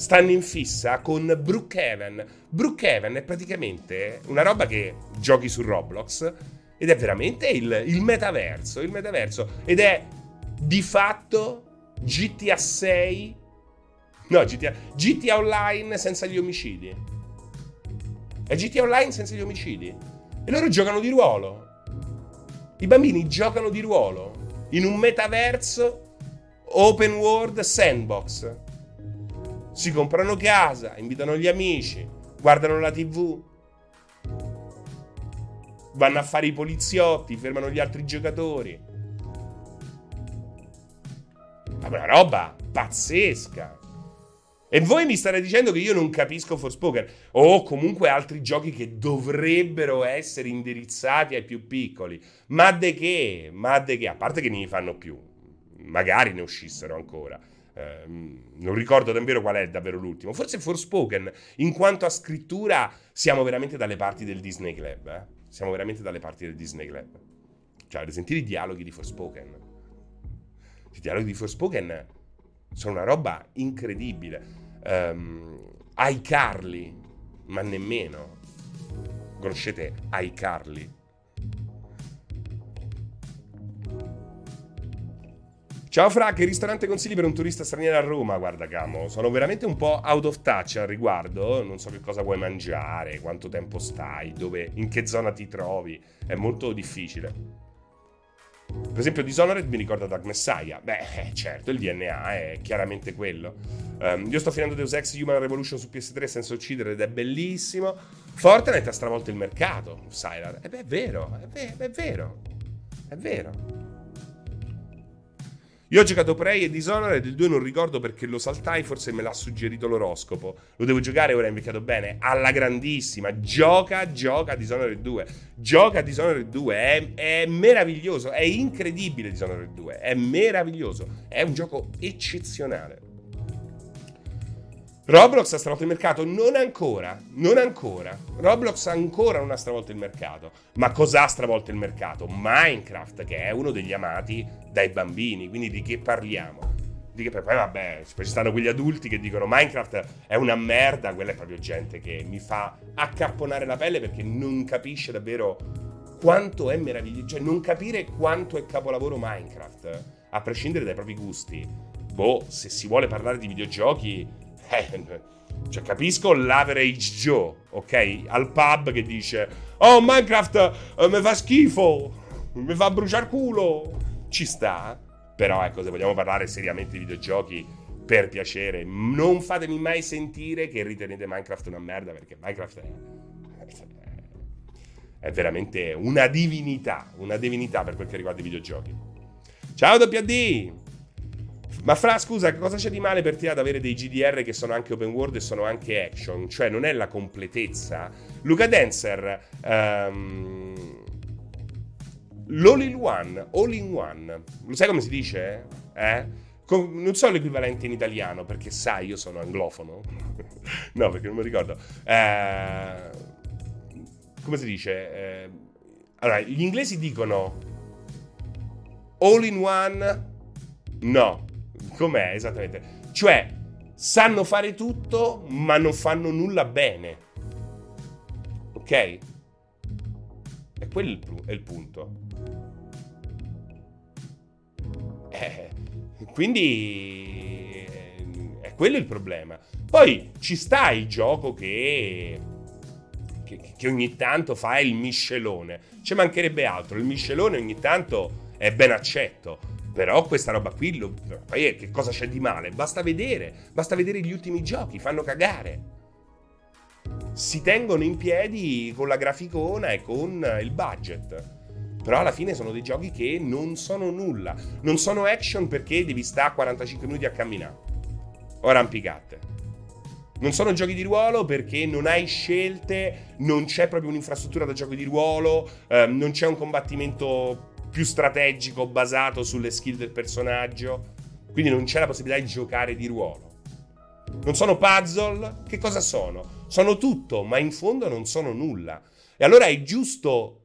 stanno in fissa con Brookhaven. Brookhaven è praticamente una roba che giochi su Roblox ed è veramente il, il metaverso, il metaverso. Ed è di fatto GTA 6, no GTA, GTA Online senza gli omicidi. È GTA Online senza gli omicidi. E loro giocano di ruolo. I bambini giocano di ruolo in un metaverso open world sandbox si comprano casa, invitano gli amici, guardano la tv, vanno a fare i poliziotti, fermano gli altri giocatori. Ma una roba pazzesca. E voi mi state dicendo che io non capisco Forspoken o comunque altri giochi che dovrebbero essere indirizzati ai più piccoli. Ma de che? Ma de che? A parte che ne fanno più. Magari ne uscissero ancora. Ehm, non ricordo davvero qual è davvero l'ultimo. Forse Forspoken. In quanto a scrittura, siamo veramente dalle parti del Disney Club. Eh? Siamo veramente dalle parti del Disney Club. Cioè, sentire i dialoghi di Forspoken. I dialoghi di Forspoken sono una roba incredibile. Um, iCarly, ma nemmeno. Conoscete iCarly? Ciao Fra, che ristorante consigli per un turista straniero a Roma? Guarda Camo, sono veramente un po' out of touch al riguardo, non so che cosa vuoi mangiare, quanto tempo stai, dove, in che zona ti trovi, è molto difficile. Per esempio Dishonored mi ricorda Dark Messiah. Beh, eh, certo, il DNA è chiaramente quello. Um, io sto finendo Deus Ex Human Revolution su PS3 senza uccidere ed è bellissimo. Fortnite ha stravolto il mercato, Sylar. E beh, è vero, è, ve- è vero, è vero. Io ho giocato Prey e Dishonored, il 2 non ricordo perché lo saltai, forse me l'ha suggerito l'oroscopo. Lo devo giocare, ora è invecchiato bene, alla grandissima. Gioca, gioca Dishonored 2. Gioca Dishonored 2, è, è meraviglioso, è incredibile Dishonored 2, è meraviglioso, è un gioco eccezionale. Roblox ha stravolto il mercato? Non ancora, non ancora. Roblox ancora non ha stravolto il mercato. Ma cosa ha stravolto il mercato? Minecraft, che è uno degli amati dai bambini. Quindi di che parliamo? Di che, poi vabbè, ci stanno quegli adulti che dicono Minecraft è una merda. Quella è proprio gente che mi fa accapponare la pelle perché non capisce davvero quanto è meraviglioso. Cioè, non capire quanto è capolavoro Minecraft, a prescindere dai propri gusti. Boh, se si vuole parlare di videogiochi eh, cioè, capisco l'average Joe, ok? Al pub che dice: Oh, Minecraft uh, mi fa schifo, mi fa bruciare culo. Ci sta. Però, ecco, se vogliamo parlare seriamente di videogiochi, per piacere, non fatemi mai sentire che ritenete Minecraft una merda, perché Minecraft è, è veramente una divinità, una divinità per quel che riguarda i videogiochi. Ciao WD! Ma Fra, scusa, cosa c'è di male per te ad avere dei GDR che sono anche open world e sono anche action? Cioè, non è la completezza? Luca Dancer, um, l'all in one, all in one, lo sai come si dice? Eh? Com- non so l'equivalente in italiano, perché sai, io sono anglofono. no, perché non mi ricordo. Eh, come si dice? Eh, allora, gli inglesi dicono all in one, no, com'è esattamente? Cioè, sanno fare tutto, ma non fanno nulla bene. Ok? E quello è il punto. Eh, quindi eh, è quello il problema. Poi ci sta il gioco che, che, che ogni tanto fa il miscelone. Ci mancherebbe altro. Il miscelone ogni tanto è ben accetto. Però questa roba qui, lo, poi che cosa c'è di male? Basta vedere, basta vedere gli ultimi giochi, fanno cagare. Si tengono in piedi con la graficona e con il budget. Però alla fine sono dei giochi che non sono nulla. Non sono action perché devi stare 45 minuti a camminare. O arrampicate. Non sono giochi di ruolo perché non hai scelte, non c'è proprio un'infrastruttura da giochi di ruolo, eh, non c'è un combattimento più strategico basato sulle skill del personaggio. Quindi non c'è la possibilità di giocare di ruolo. Non sono puzzle, che cosa sono? Sono tutto, ma in fondo non sono nulla. E allora è giusto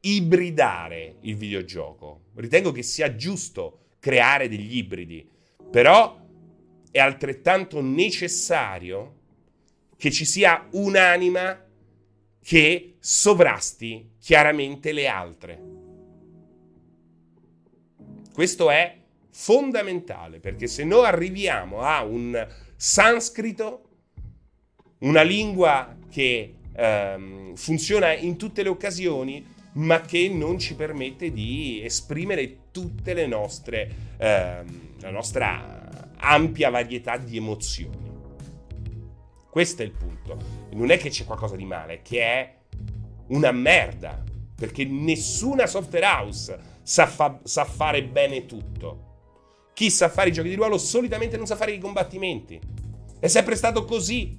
ibridare il videogioco. Ritengo che sia giusto creare degli ibridi, però è altrettanto necessario che ci sia un'anima che sovrasti chiaramente le altre. Questo è fondamentale perché se noi arriviamo a un sanscrito, una lingua che ehm, funziona in tutte le occasioni, ma che non ci permette di esprimere tutte le nostre, ehm, la nostra ampia varietà di emozioni. Questo è il punto. Non è che c'è qualcosa di male, che è una merda, perché nessuna software house sa, fa- sa fare bene tutto. Chi sa fare i giochi di ruolo solitamente non sa fare i combattimenti. È sempre stato così.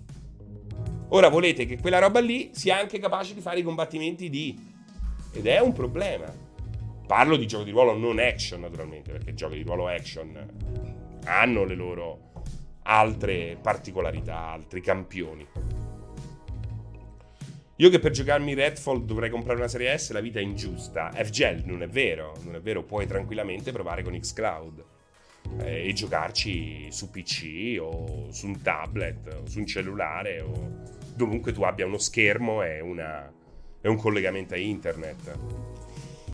Ora volete che quella roba lì sia anche capace di fare i combattimenti di... Ed è un problema. Parlo di giochi di ruolo non action, naturalmente, perché i giochi di ruolo action hanno le loro altre particolarità, altri campioni. Io che per giocarmi Redfall dovrei comprare una serie S, la vita è ingiusta. FGL non è vero, non è vero, puoi tranquillamente provare con Xcloud eh, e giocarci su PC o su un tablet o su un cellulare o dovunque tu abbia uno schermo e, una, e un collegamento a internet.